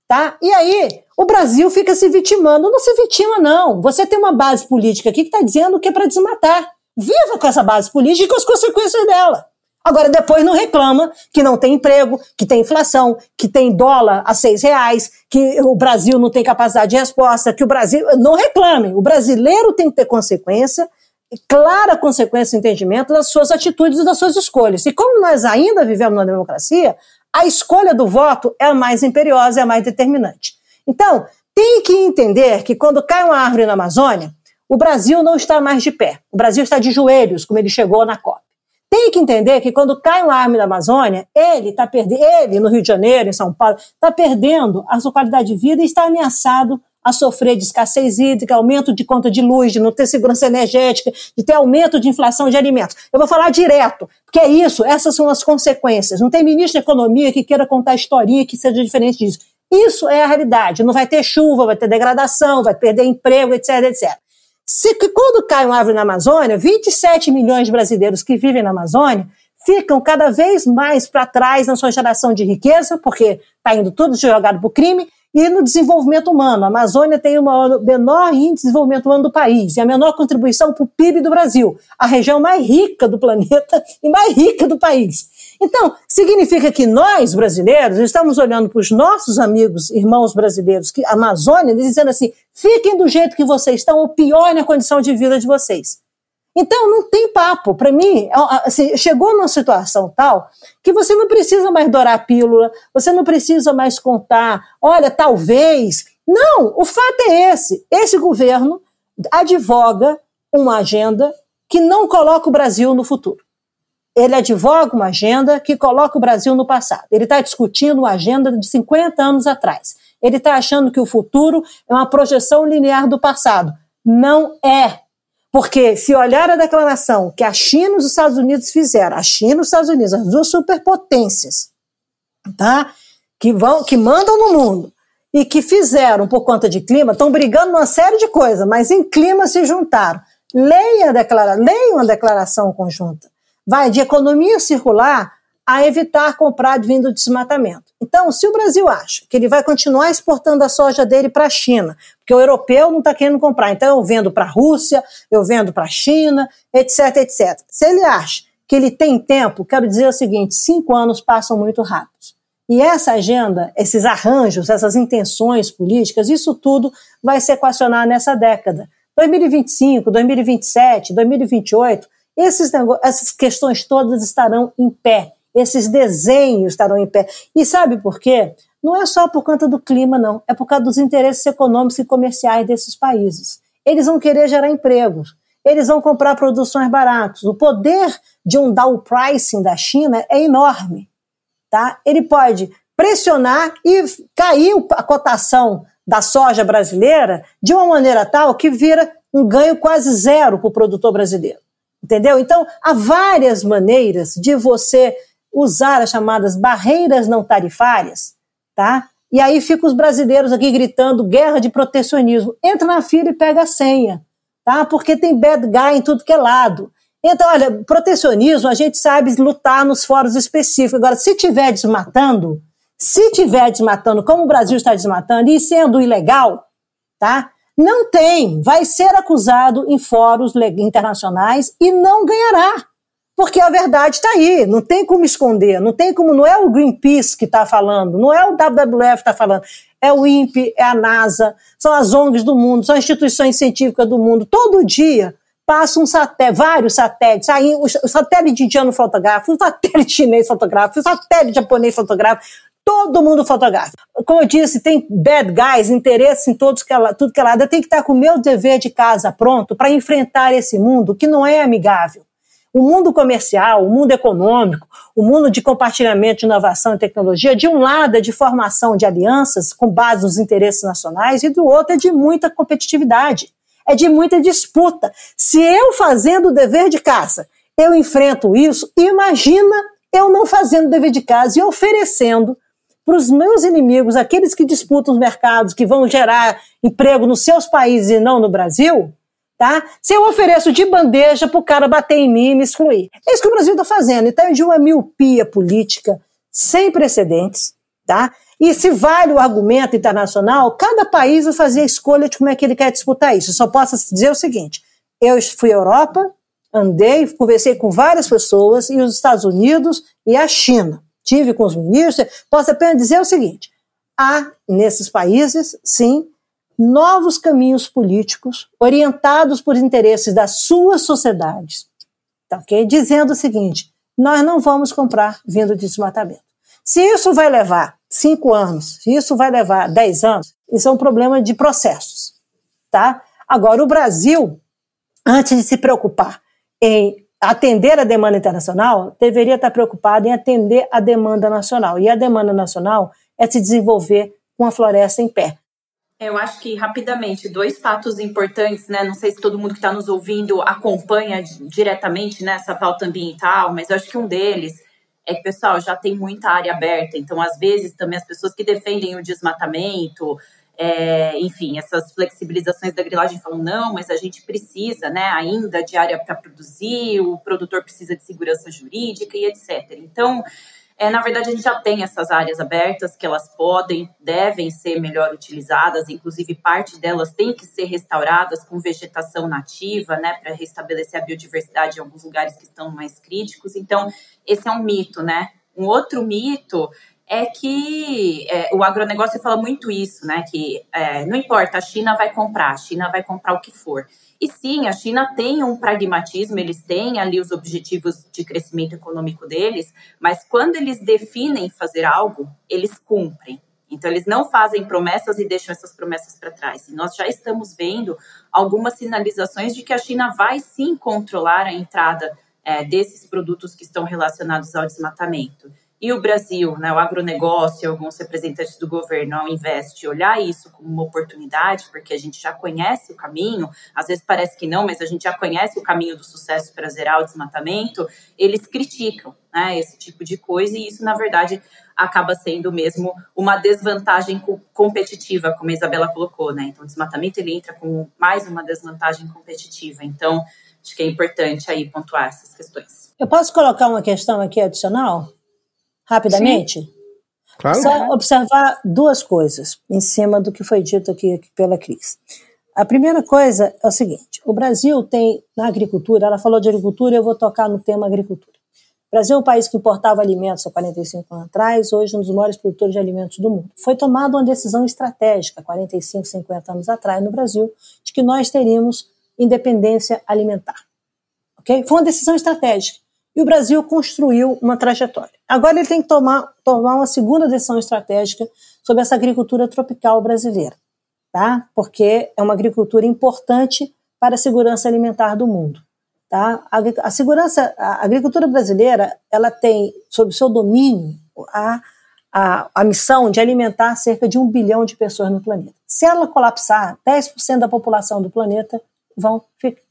Tá? E aí, o Brasil fica se vitimando. Não se vitima, não. Você tem uma base política aqui que está dizendo que é para desmatar. Viva com essa base política e com as consequências dela. Agora, depois não reclama que não tem emprego, que tem inflação, que tem dólar a seis reais, que o Brasil não tem capacidade de resposta, que o Brasil. Não reclame. O brasileiro tem que ter consequência, clara consequência e entendimento das suas atitudes e das suas escolhas. E como nós ainda vivemos na democracia, a escolha do voto é a mais imperiosa, é a mais determinante. Então, tem que entender que quando cai uma árvore na Amazônia, o Brasil não está mais de pé. O Brasil está de joelhos, como ele chegou na COP. Tem que entender que quando cai um arme na Amazônia, ele está perdendo, ele no Rio de Janeiro, em São Paulo, está perdendo a sua qualidade de vida e está ameaçado a sofrer de escassez hídrica, aumento de conta de luz, de não ter segurança energética, de ter aumento de inflação de alimentos. Eu vou falar direto, porque é isso, essas são as consequências. Não tem ministro da Economia que queira contar historinha que seja diferente disso. Isso é a realidade. Não vai ter chuva, vai ter degradação, vai perder emprego, etc, etc. Se quando cai uma árvore na Amazônia, 27 milhões de brasileiros que vivem na Amazônia ficam cada vez mais para trás na sua geração de riqueza, porque está indo tudo jogado para o crime, e no desenvolvimento humano. A Amazônia tem o menor índice de desenvolvimento humano do país e a menor contribuição para o PIB do Brasil, a região mais rica do planeta e mais rica do país. Então, significa que nós, brasileiros, estamos olhando para os nossos amigos, irmãos brasileiros, que Amazônia, dizendo assim: fiquem do jeito que vocês estão, ou pior na condição de vida de vocês. Então, não tem papo. Para mim, assim, chegou numa situação tal que você não precisa mais dourar a pílula, você não precisa mais contar, olha, talvez. Não, o fato é esse. Esse governo advoga uma agenda que não coloca o Brasil no futuro. Ele advoga uma agenda que coloca o Brasil no passado. Ele está discutindo uma agenda de 50 anos atrás. Ele está achando que o futuro é uma projeção linear do passado. Não é. Porque se olhar a declaração que a China e os Estados Unidos fizeram, a China e os Estados Unidos, as duas superpotências, tá? que, vão, que mandam no mundo, e que fizeram por conta de clima, estão brigando numa série de coisas, mas em clima se juntaram. Leia a declara, leiam a declaração conjunta. Vai de economia circular a evitar comprar vindo de desmatamento. Então, se o Brasil acha que ele vai continuar exportando a soja dele para a China, porque o europeu não está querendo comprar, então eu vendo para a Rússia, eu vendo para a China, etc, etc. Se ele acha que ele tem tempo, quero dizer o seguinte: cinco anos passam muito rápido. E essa agenda, esses arranjos, essas intenções políticas, isso tudo vai se equacionar nessa década. 2025, 2027, 2028, esses essas questões todas estarão em pé esses desenhos estarão em pé. E sabe por quê? Não é só por conta do clima, não. É por causa dos interesses econômicos e comerciais desses países. Eles vão querer gerar empregos. Eles vão comprar produções baratas. O poder de um down pricing da China é enorme. Tá? Ele pode pressionar e cair a cotação da soja brasileira de uma maneira tal que vira um ganho quase zero para o produtor brasileiro. Entendeu? Então, há várias maneiras de você usar as chamadas barreiras não tarifárias, tá? E aí ficam os brasileiros aqui gritando guerra de protecionismo. Entra na fila e pega a senha, tá? Porque tem bad guy em tudo que é lado. Então, olha, protecionismo a gente sabe lutar nos fóruns específicos. Agora, se tiver desmatando, se tiver desmatando, como o Brasil está desmatando e sendo ilegal, tá? Não tem, vai ser acusado em fóruns internacionais e não ganhará. Porque a verdade está aí, não tem como esconder, não tem como, não é o Greenpeace que está falando, não é o WWF que está falando, é o INPE, é a NASA, são as ONGs do mundo, são as instituições científicas do mundo. Todo dia passa um satélite, vários satélites, aí o, satélite indiano fotografa, o satélite chinês fotografa, o satélite japonês fotografa, todo mundo fotografa. Como eu disse, tem bad guys, interesse em todos que ela, tudo que é lado. Eu tenho que estar com o meu dever de casa pronto para enfrentar esse mundo que não é amigável. O mundo comercial, o mundo econômico, o mundo de compartilhamento de inovação e tecnologia, de um lado é de formação de alianças com base nos interesses nacionais e do outro é de muita competitividade, é de muita disputa. Se eu fazendo o dever de casa, eu enfrento isso, imagina eu não fazendo o dever de casa e oferecendo para os meus inimigos, aqueles que disputam os mercados, que vão gerar emprego nos seus países e não no Brasil, Tá? Se eu ofereço de bandeja para o cara bater em mim e me excluir. É isso que o Brasil está fazendo. Então, é de uma miopia política sem precedentes. Tá? E se vale o argumento internacional, cada país vai fazer a escolha de como é que ele quer disputar isso. Eu só posso dizer o seguinte: eu fui à Europa, andei, conversei com várias pessoas, e os Estados Unidos e a China. Tive com os ministros. Posso apenas dizer o seguinte: há nesses países, sim, novos caminhos políticos orientados por interesses das suas sociedades, tá, okay? dizendo o seguinte: nós não vamos comprar vindo de desmatamento. Se isso vai levar cinco anos, se isso vai levar dez anos, isso é um problema de processos. Tá? Agora, o Brasil, antes de se preocupar em atender a demanda internacional, deveria estar preocupado em atender a demanda nacional. E a demanda nacional é se desenvolver com a floresta em pé. Eu acho que rapidamente dois fatos importantes, né? Não sei se todo mundo que está nos ouvindo acompanha diretamente nessa né, pauta ambiental, mas eu acho que um deles é que, pessoal, já tem muita área aberta. Então, às vezes, também as pessoas que defendem o desmatamento, é, enfim, essas flexibilizações da grilagem falam, não, mas a gente precisa né, ainda de área para produzir, o produtor precisa de segurança jurídica e etc. Então, é, na verdade, a gente já tem essas áreas abertas que elas podem, devem ser melhor utilizadas, inclusive parte delas tem que ser restauradas com vegetação nativa, né, para restabelecer a biodiversidade em alguns lugares que estão mais críticos. Então, esse é um mito, né? Um outro mito é que é, o agronegócio fala muito isso, né? Que é, não importa, a China vai comprar, a China vai comprar o que for. E sim, a China tem um pragmatismo, eles têm ali os objetivos de crescimento econômico deles, mas quando eles definem fazer algo, eles cumprem. Então, eles não fazem promessas e deixam essas promessas para trás. E nós já estamos vendo algumas sinalizações de que a China vai sim controlar a entrada é, desses produtos que estão relacionados ao desmatamento. E o Brasil, né, o agronegócio, alguns representantes do governo, ao invés de olhar isso como uma oportunidade, porque a gente já conhece o caminho, às vezes parece que não, mas a gente já conhece o caminho do sucesso para zerar o desmatamento, eles criticam né, esse tipo de coisa, e isso, na verdade, acaba sendo mesmo uma desvantagem competitiva, como a Isabela colocou. Né? Então, o desmatamento ele entra com mais uma desvantagem competitiva. Então, acho que é importante aí pontuar essas questões. Eu posso colocar uma questão aqui adicional? Rapidamente? Sim. Claro. Só observar duas coisas em cima do que foi dito aqui pela Cris. A primeira coisa é o seguinte: o Brasil tem na agricultura, ela falou de agricultura, eu vou tocar no tema agricultura. O Brasil é um país que importava alimentos há 45 anos atrás, hoje é um dos maiores produtores de alimentos do mundo. Foi tomada uma decisão estratégica, 45, 50 anos atrás, no Brasil, de que nós teríamos independência alimentar. Okay? Foi uma decisão estratégica. E o Brasil construiu uma trajetória. Agora ele tem que tomar, tomar uma segunda decisão estratégica sobre essa agricultura tropical brasileira, tá? Porque é uma agricultura importante para a segurança alimentar do mundo. Tá? A, a segurança, a agricultura brasileira, ela tem sob seu domínio a, a, a missão de alimentar cerca de um bilhão de pessoas no planeta. Se ela colapsar, 10% da população do planeta vão,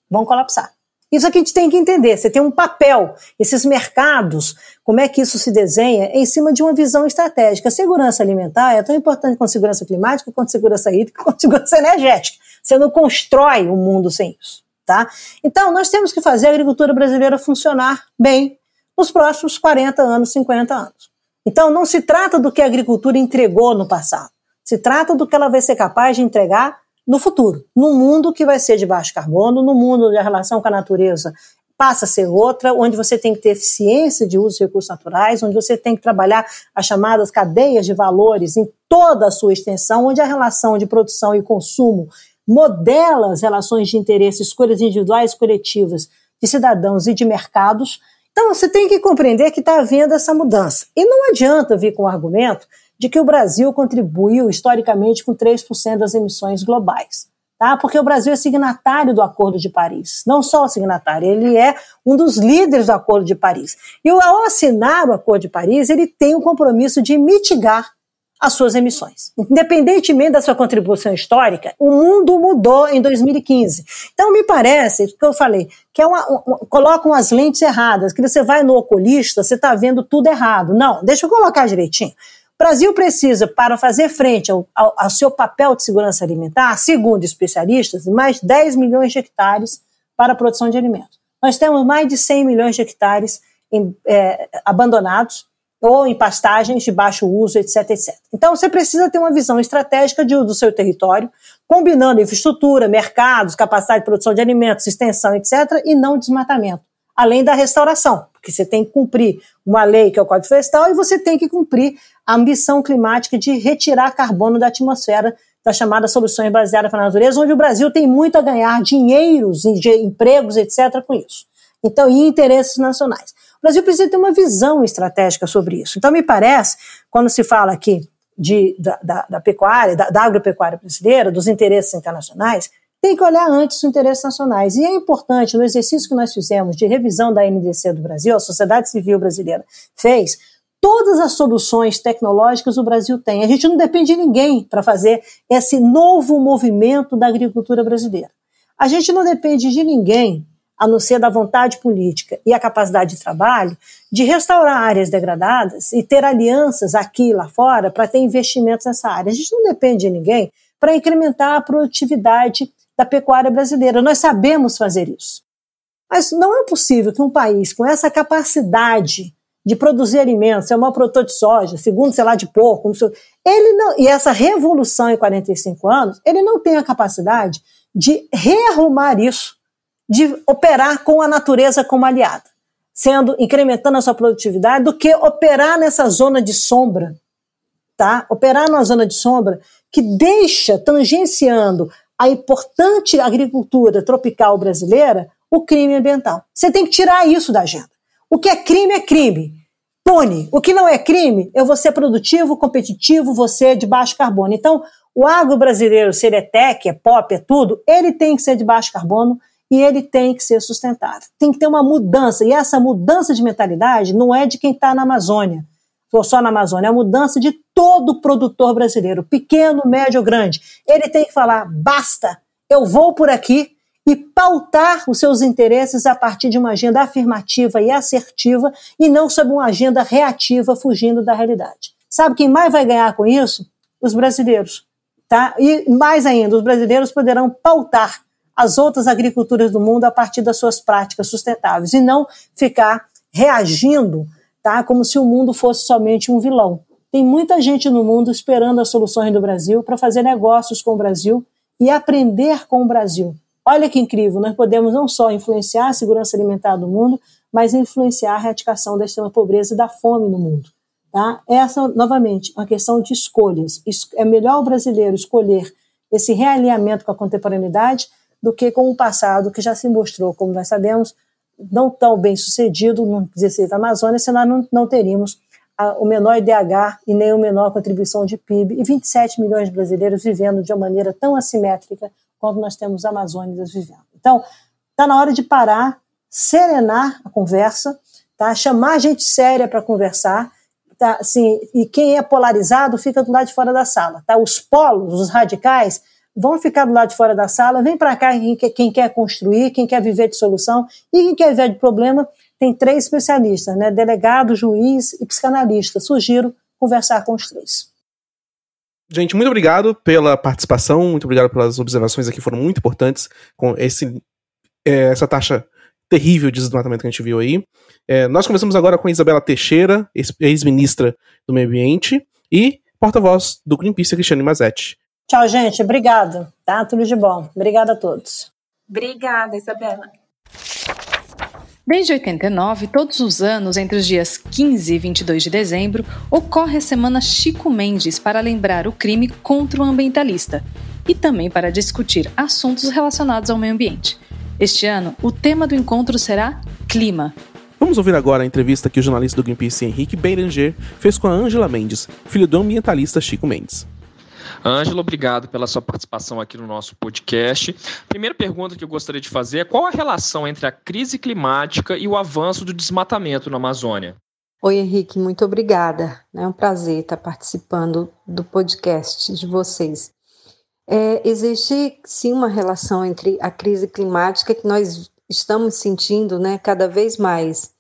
vão colapsar. Isso aqui a gente tem que entender. Você tem um papel, esses mercados, como é que isso se desenha em cima de uma visão estratégica. Segurança alimentar é tão importante quanto segurança climática, quanto segurança hídrica, quanto segurança energética. Você não constrói o um mundo sem isso. Tá? Então, nós temos que fazer a agricultura brasileira funcionar bem nos próximos 40 anos, 50 anos. Então, não se trata do que a agricultura entregou no passado. Se trata do que ela vai ser capaz de entregar no futuro, num mundo que vai ser de baixo carbono, no mundo onde a relação com a natureza passa a ser outra, onde você tem que ter eficiência de uso de recursos naturais, onde você tem que trabalhar as chamadas cadeias de valores em toda a sua extensão, onde a relação de produção e consumo modela as relações de interesse, escolhas individuais e coletivas de cidadãos e de mercados. Então, você tem que compreender que está havendo essa mudança. E não adianta vir com o argumento de que o Brasil contribuiu historicamente com 3% das emissões globais. Tá? Porque o Brasil é signatário do Acordo de Paris. Não só signatário, ele é um dos líderes do Acordo de Paris. E ao assinar o Acordo de Paris, ele tem o compromisso de mitigar as suas emissões. Independentemente da sua contribuição histórica, o mundo mudou em 2015. Então, me parece, que eu falei, que é uma, uma, colocam as lentes erradas, que você vai no oculista, você está vendo tudo errado. Não, deixa eu colocar direitinho. O Brasil precisa, para fazer frente ao, ao, ao, seu papel de segurança alimentar, segundo especialistas, mais 10 milhões de hectares para a produção de alimentos. Nós temos mais de 100 milhões de hectares em, é, abandonados ou em pastagens de baixo uso, etc, etc. Então, você precisa ter uma visão estratégica de, do seu território, combinando infraestrutura, mercados, capacidade de produção de alimentos, extensão, etc, e não desmatamento além da restauração, porque você tem que cumprir uma lei que é o Código Florestal e você tem que cumprir a ambição climática de retirar carbono da atmosfera das chamadas soluções baseadas na natureza, onde o Brasil tem muito a ganhar dinheiros, empregos, etc. com isso. Então, e interesses nacionais. O Brasil precisa ter uma visão estratégica sobre isso. Então, me parece, quando se fala aqui de, da, da, da pecuária, da, da agropecuária brasileira, dos interesses internacionais, tem que olhar antes os interesses nacionais. E é importante, no exercício que nós fizemos de revisão da NDC do Brasil, a sociedade civil brasileira fez, todas as soluções tecnológicas o Brasil tem. A gente não depende de ninguém para fazer esse novo movimento da agricultura brasileira. A gente não depende de ninguém, a não ser da vontade política e a capacidade de trabalho, de restaurar áreas degradadas e ter alianças aqui e lá fora para ter investimentos nessa área. A gente não depende de ninguém para incrementar a produtividade da pecuária brasileira. Nós sabemos fazer isso. Mas não é possível que um país com essa capacidade de produzir alimentos, é maior produtor de soja, segundo, sei lá, de porco, não sei, ele não, e essa revolução em 45 anos, ele não tem a capacidade de rearrumar isso, de operar com a natureza como aliada, sendo incrementando a sua produtividade, do que operar nessa zona de sombra, tá? Operar numa zona de sombra que deixa tangenciando a importante agricultura tropical brasileira o crime ambiental. Você tem que tirar isso da agenda. O que é crime é crime. Pune. O que não é crime, eu vou ser produtivo, competitivo, você de baixo carbono. Então, o agro brasileiro, se ele é tech, é pop, é tudo, ele tem que ser de baixo carbono e ele tem que ser sustentável. Tem que ter uma mudança. E essa mudança de mentalidade não é de quem está na Amazônia, ou só na Amazônia, é a mudança de todo produtor brasileiro, pequeno, médio ou grande. Ele tem que falar: basta, eu vou por aqui, e pautar os seus interesses a partir de uma agenda afirmativa e assertiva e não sob uma agenda reativa fugindo da realidade. Sabe quem mais vai ganhar com isso? Os brasileiros. Tá? E mais ainda, os brasileiros poderão pautar as outras agriculturas do mundo a partir das suas práticas sustentáveis e não ficar reagindo tá? como se o mundo fosse somente um vilão. Tem muita gente no mundo esperando as soluções do Brasil para fazer negócios com o Brasil e aprender com o Brasil. Olha que incrível, nós podemos não só influenciar a segurança alimentar do mundo, mas influenciar a erradicação da extrema pobreza e da fome no mundo. Tá? Essa, novamente, é uma questão de escolhas. É melhor o brasileiro escolher esse realinhamento com a contemporaneidade do que com o passado, que já se mostrou, como nós sabemos, não tão bem sucedido no 16 da Amazônia, senão não, não teríamos a, o menor IDH e nem a menor contribuição de PIB, e 27 milhões de brasileiros vivendo de uma maneira tão assimétrica quando nós temos amazônicas vivendo. Então, está na hora de parar, serenar a conversa, tá? chamar gente séria para conversar, tá? assim, e quem é polarizado fica do lado de fora da sala. Tá? Os polos, os radicais, vão ficar do lado de fora da sala, vem para cá quem quer, construir, quem quer viver de solução, e quem quer viver de problema, tem três especialistas, né? delegado, juiz e psicanalista. Sugiro conversar com os três. Gente, muito obrigado pela participação, muito obrigado pelas observações aqui, foram muito importantes com esse, é, essa taxa terrível de desmatamento que a gente viu aí. É, nós conversamos agora com Isabela Teixeira, ex-ministra do Meio Ambiente, e porta-voz do Greenpeace, Cristiane Mazetti. Tchau, gente. Obrigado. Tá? Tudo de bom. Obrigada a todos. Obrigada, Isabela. Desde 89, todos os anos, entre os dias 15 e 22 de dezembro, ocorre a Semana Chico Mendes para lembrar o crime contra o ambientalista e também para discutir assuntos relacionados ao meio ambiente. Este ano, o tema do encontro será clima. Vamos ouvir agora a entrevista que o jornalista do Greenpeace Henrique Beiranger fez com a Ângela Mendes, filho do ambientalista Chico Mendes. Ângelo, obrigado pela sua participação aqui no nosso podcast. Primeira pergunta que eu gostaria de fazer é qual a relação entre a crise climática e o avanço do desmatamento na Amazônia? Oi, Henrique, muito obrigada. É um prazer estar participando do podcast de vocês. É, existe sim uma relação entre a crise climática que nós estamos sentindo né, cada vez mais,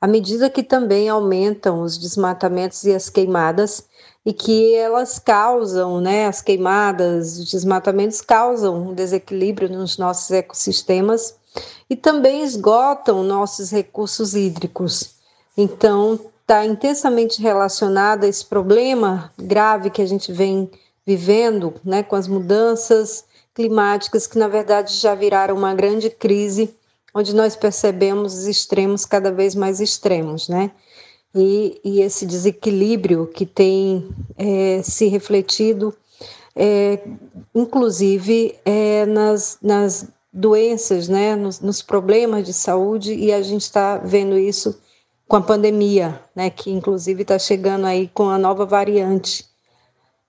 à medida que também aumentam os desmatamentos e as queimadas e que elas causam, né, as queimadas, os desmatamentos causam um desequilíbrio nos nossos ecossistemas e também esgotam nossos recursos hídricos. Então, está intensamente relacionado a esse problema grave que a gente vem vivendo, né, com as mudanças climáticas que na verdade já viraram uma grande crise, onde nós percebemos os extremos cada vez mais extremos, né? E, e esse desequilíbrio que tem é, se refletido, é, inclusive é, nas, nas doenças, né, nos, nos, problemas de saúde, e a gente está vendo isso com a pandemia, né, que inclusive está chegando aí com a nova variante.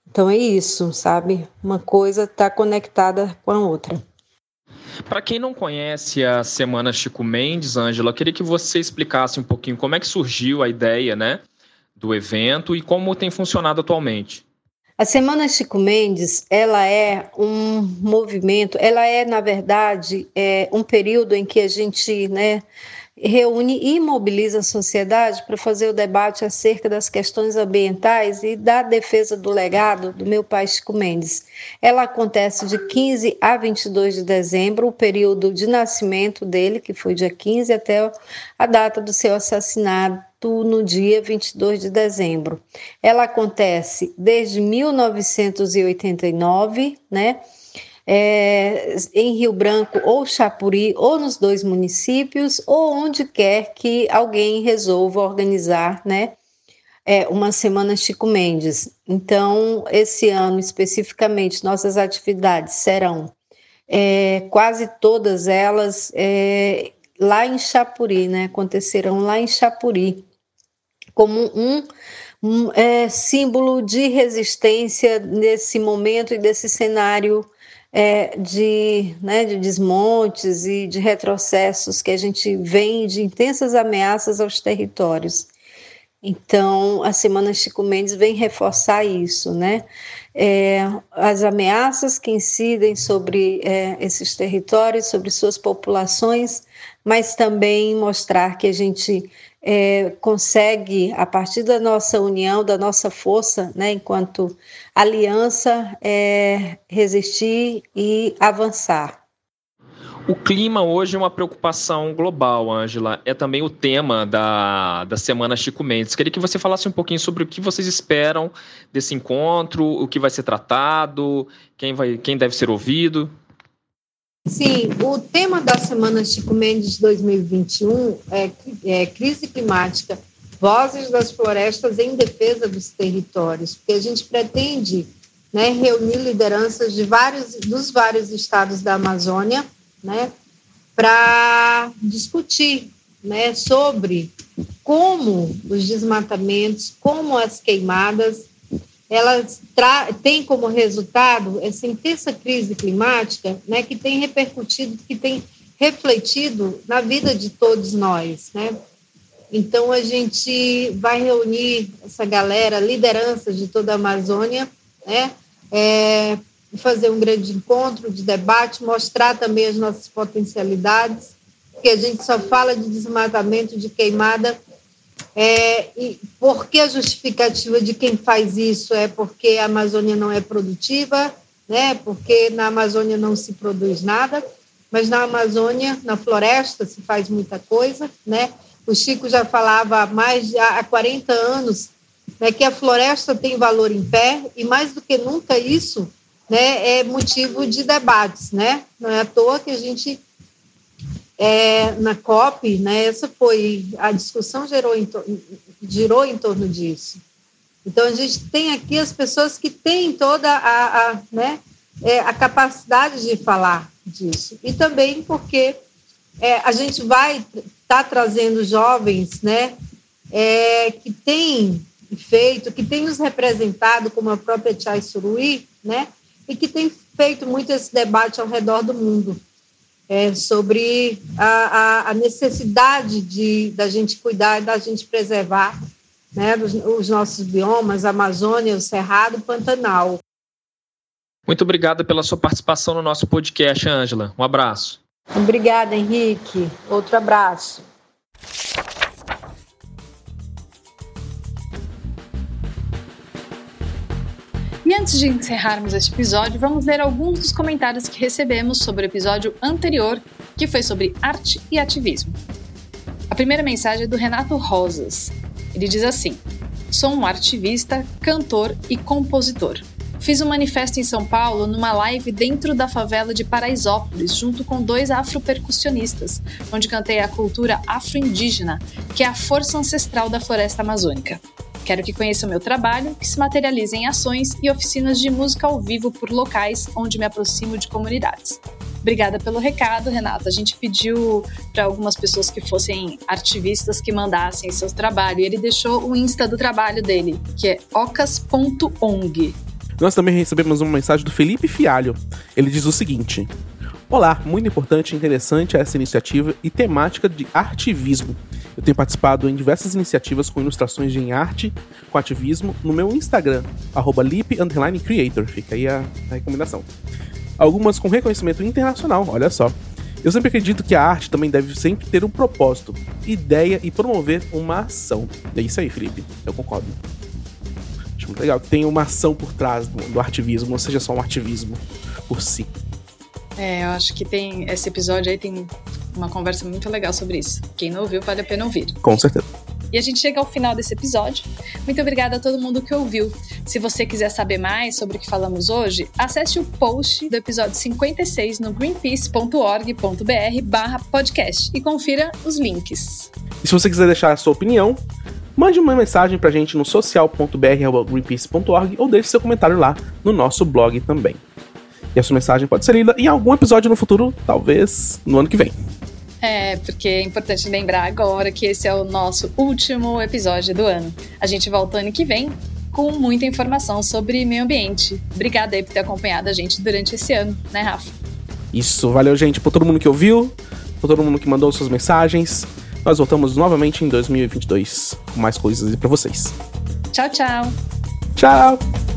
Então é isso, sabe? Uma coisa está conectada com a outra. Para quem não conhece a Semana Chico Mendes, Ângela, queria que você explicasse um pouquinho como é que surgiu a ideia, né, do evento e como tem funcionado atualmente. A Semana Chico Mendes, ela é um movimento, ela é, na verdade, é um período em que a gente, né, reúne e mobiliza a sociedade para fazer o debate acerca das questões ambientais e da defesa do legado do meu pai Chico Mendes. Ela acontece de 15 a 22 de dezembro, o período de nascimento dele, que foi dia 15, até a data do seu assassinato no dia 22 de dezembro. Ela acontece desde 1989, né? É, em Rio Branco ou Chapuri, ou nos dois municípios, ou onde quer que alguém resolva organizar, né? É, uma semana Chico Mendes. Então, esse ano especificamente, nossas atividades serão é, quase todas elas é, lá em Chapuri, né? Acontecerão lá em Chapuri, como um, um é, símbolo de resistência nesse momento e desse cenário é, de, né, de desmontes e de retrocessos que a gente vem de intensas ameaças aos territórios. Então, a Semana Chico Mendes vem reforçar isso, né? É, as ameaças que incidem sobre é, esses territórios, sobre suas populações, mas também mostrar que a gente é, consegue, a partir da nossa união, da nossa força, né, enquanto aliança, é, resistir e avançar. O clima hoje é uma preocupação global, Ângela. É também o tema da, da Semana Chico Mendes. Queria que você falasse um pouquinho sobre o que vocês esperam desse encontro, o que vai ser tratado, quem, vai, quem deve ser ouvido. Sim, o tema da Semana Chico Mendes 2021 é, é crise climática, vozes das florestas em defesa dos territórios, porque a gente pretende né, reunir lideranças de vários, dos vários estados da Amazônia, né, para discutir né, sobre como os desmatamentos, como as queimadas ela tem como resultado essa intensa crise climática, né, que tem repercutido, que tem refletido na vida de todos nós, né? Então a gente vai reunir essa galera, lideranças de toda a Amazônia, né? É, fazer um grande encontro de debate, mostrar também as nossas potencialidades, porque a gente só fala de desmatamento, de queimada é, e por que a justificativa de quem faz isso é porque a Amazônia não é produtiva, né? porque na Amazônia não se produz nada, mas na Amazônia, na floresta, se faz muita coisa. Né? O Chico já falava há mais de há 40 anos né, que a floresta tem valor em pé, e mais do que nunca isso né, é motivo de debates. Né? Não é à toa que a gente é, na COP, né, essa foi a discussão gerou em, girou em torno disso. Então a gente tem aqui as pessoas que têm toda a, a né, é, a capacidade de falar disso e também porque é, a gente vai estar tá trazendo jovens, né, é, que têm feito, que têm nos representado, como a própria Chai Surui, né, e que tem feito muito esse debate ao redor do mundo é, sobre a, a, necessidade de da gente cuidar, da gente preservar né, os, os nossos biomas, a Amazônia, o Cerrado, o Pantanal. Muito obrigado pela sua participação no nosso podcast, Ângela. Um abraço. Obrigada, Henrique. Outro abraço. E antes de encerrarmos este episódio, vamos ler alguns dos comentários que recebemos sobre o episódio anterior, que foi sobre arte e ativismo. A primeira mensagem é do Renato Rosas. Ele diz assim: Sou um ativista, cantor e compositor. Fiz um manifesto em São Paulo numa live dentro da favela de Paraisópolis, junto com dois afropercussionistas, onde cantei a cultura afro-indígena, que é a força ancestral da floresta amazônica. Quero que conheçam meu trabalho, que se materialize em ações e oficinas de música ao vivo por locais onde me aproximo de comunidades. Obrigada pelo recado, Renata. A gente pediu para algumas pessoas que fossem ativistas que mandassem seus trabalhos. E ele deixou o Insta do trabalho dele, que é ocas.ong. Nós também recebemos uma mensagem do Felipe Fialho. Ele diz o seguinte: Olá, muito importante e interessante essa iniciativa e temática de artivismo. Eu tenho participado em diversas iniciativas com ilustrações em arte, com ativismo, no meu Instagram, lip_creator. Fica aí a, a recomendação. Algumas com reconhecimento internacional, olha só. Eu sempre acredito que a arte também deve sempre ter um propósito, ideia e promover uma ação. É isso aí, Felipe. Eu concordo. Acho muito legal que tenha uma ação por trás do, do ativismo, não seja só um ativismo por si. É, eu acho que tem. Esse episódio aí tem uma conversa muito legal sobre isso. Quem não ouviu, vale a pena ouvir. Com certeza. E a gente chega ao final desse episódio. Muito obrigada a todo mundo que ouviu. Se você quiser saber mais sobre o que falamos hoje, acesse o post do episódio 56 no greenpeace.org.br podcast e confira os links. E se você quiser deixar a sua opinião, mande uma mensagem pra gente no social.br.greenpeace.org ou deixe seu comentário lá no nosso blog também. E a sua mensagem pode ser lida em algum episódio no futuro, talvez no ano que vem. É, porque é importante lembrar agora que esse é o nosso último episódio do ano. A gente volta ano que vem com muita informação sobre meio ambiente. Obrigada aí por ter acompanhado a gente durante esse ano, né, Rafa? Isso, valeu, gente, por todo mundo que ouviu, por todo mundo que mandou suas mensagens. Nós voltamos novamente em 2022 com mais coisas para vocês. Tchau, tchau. Tchau.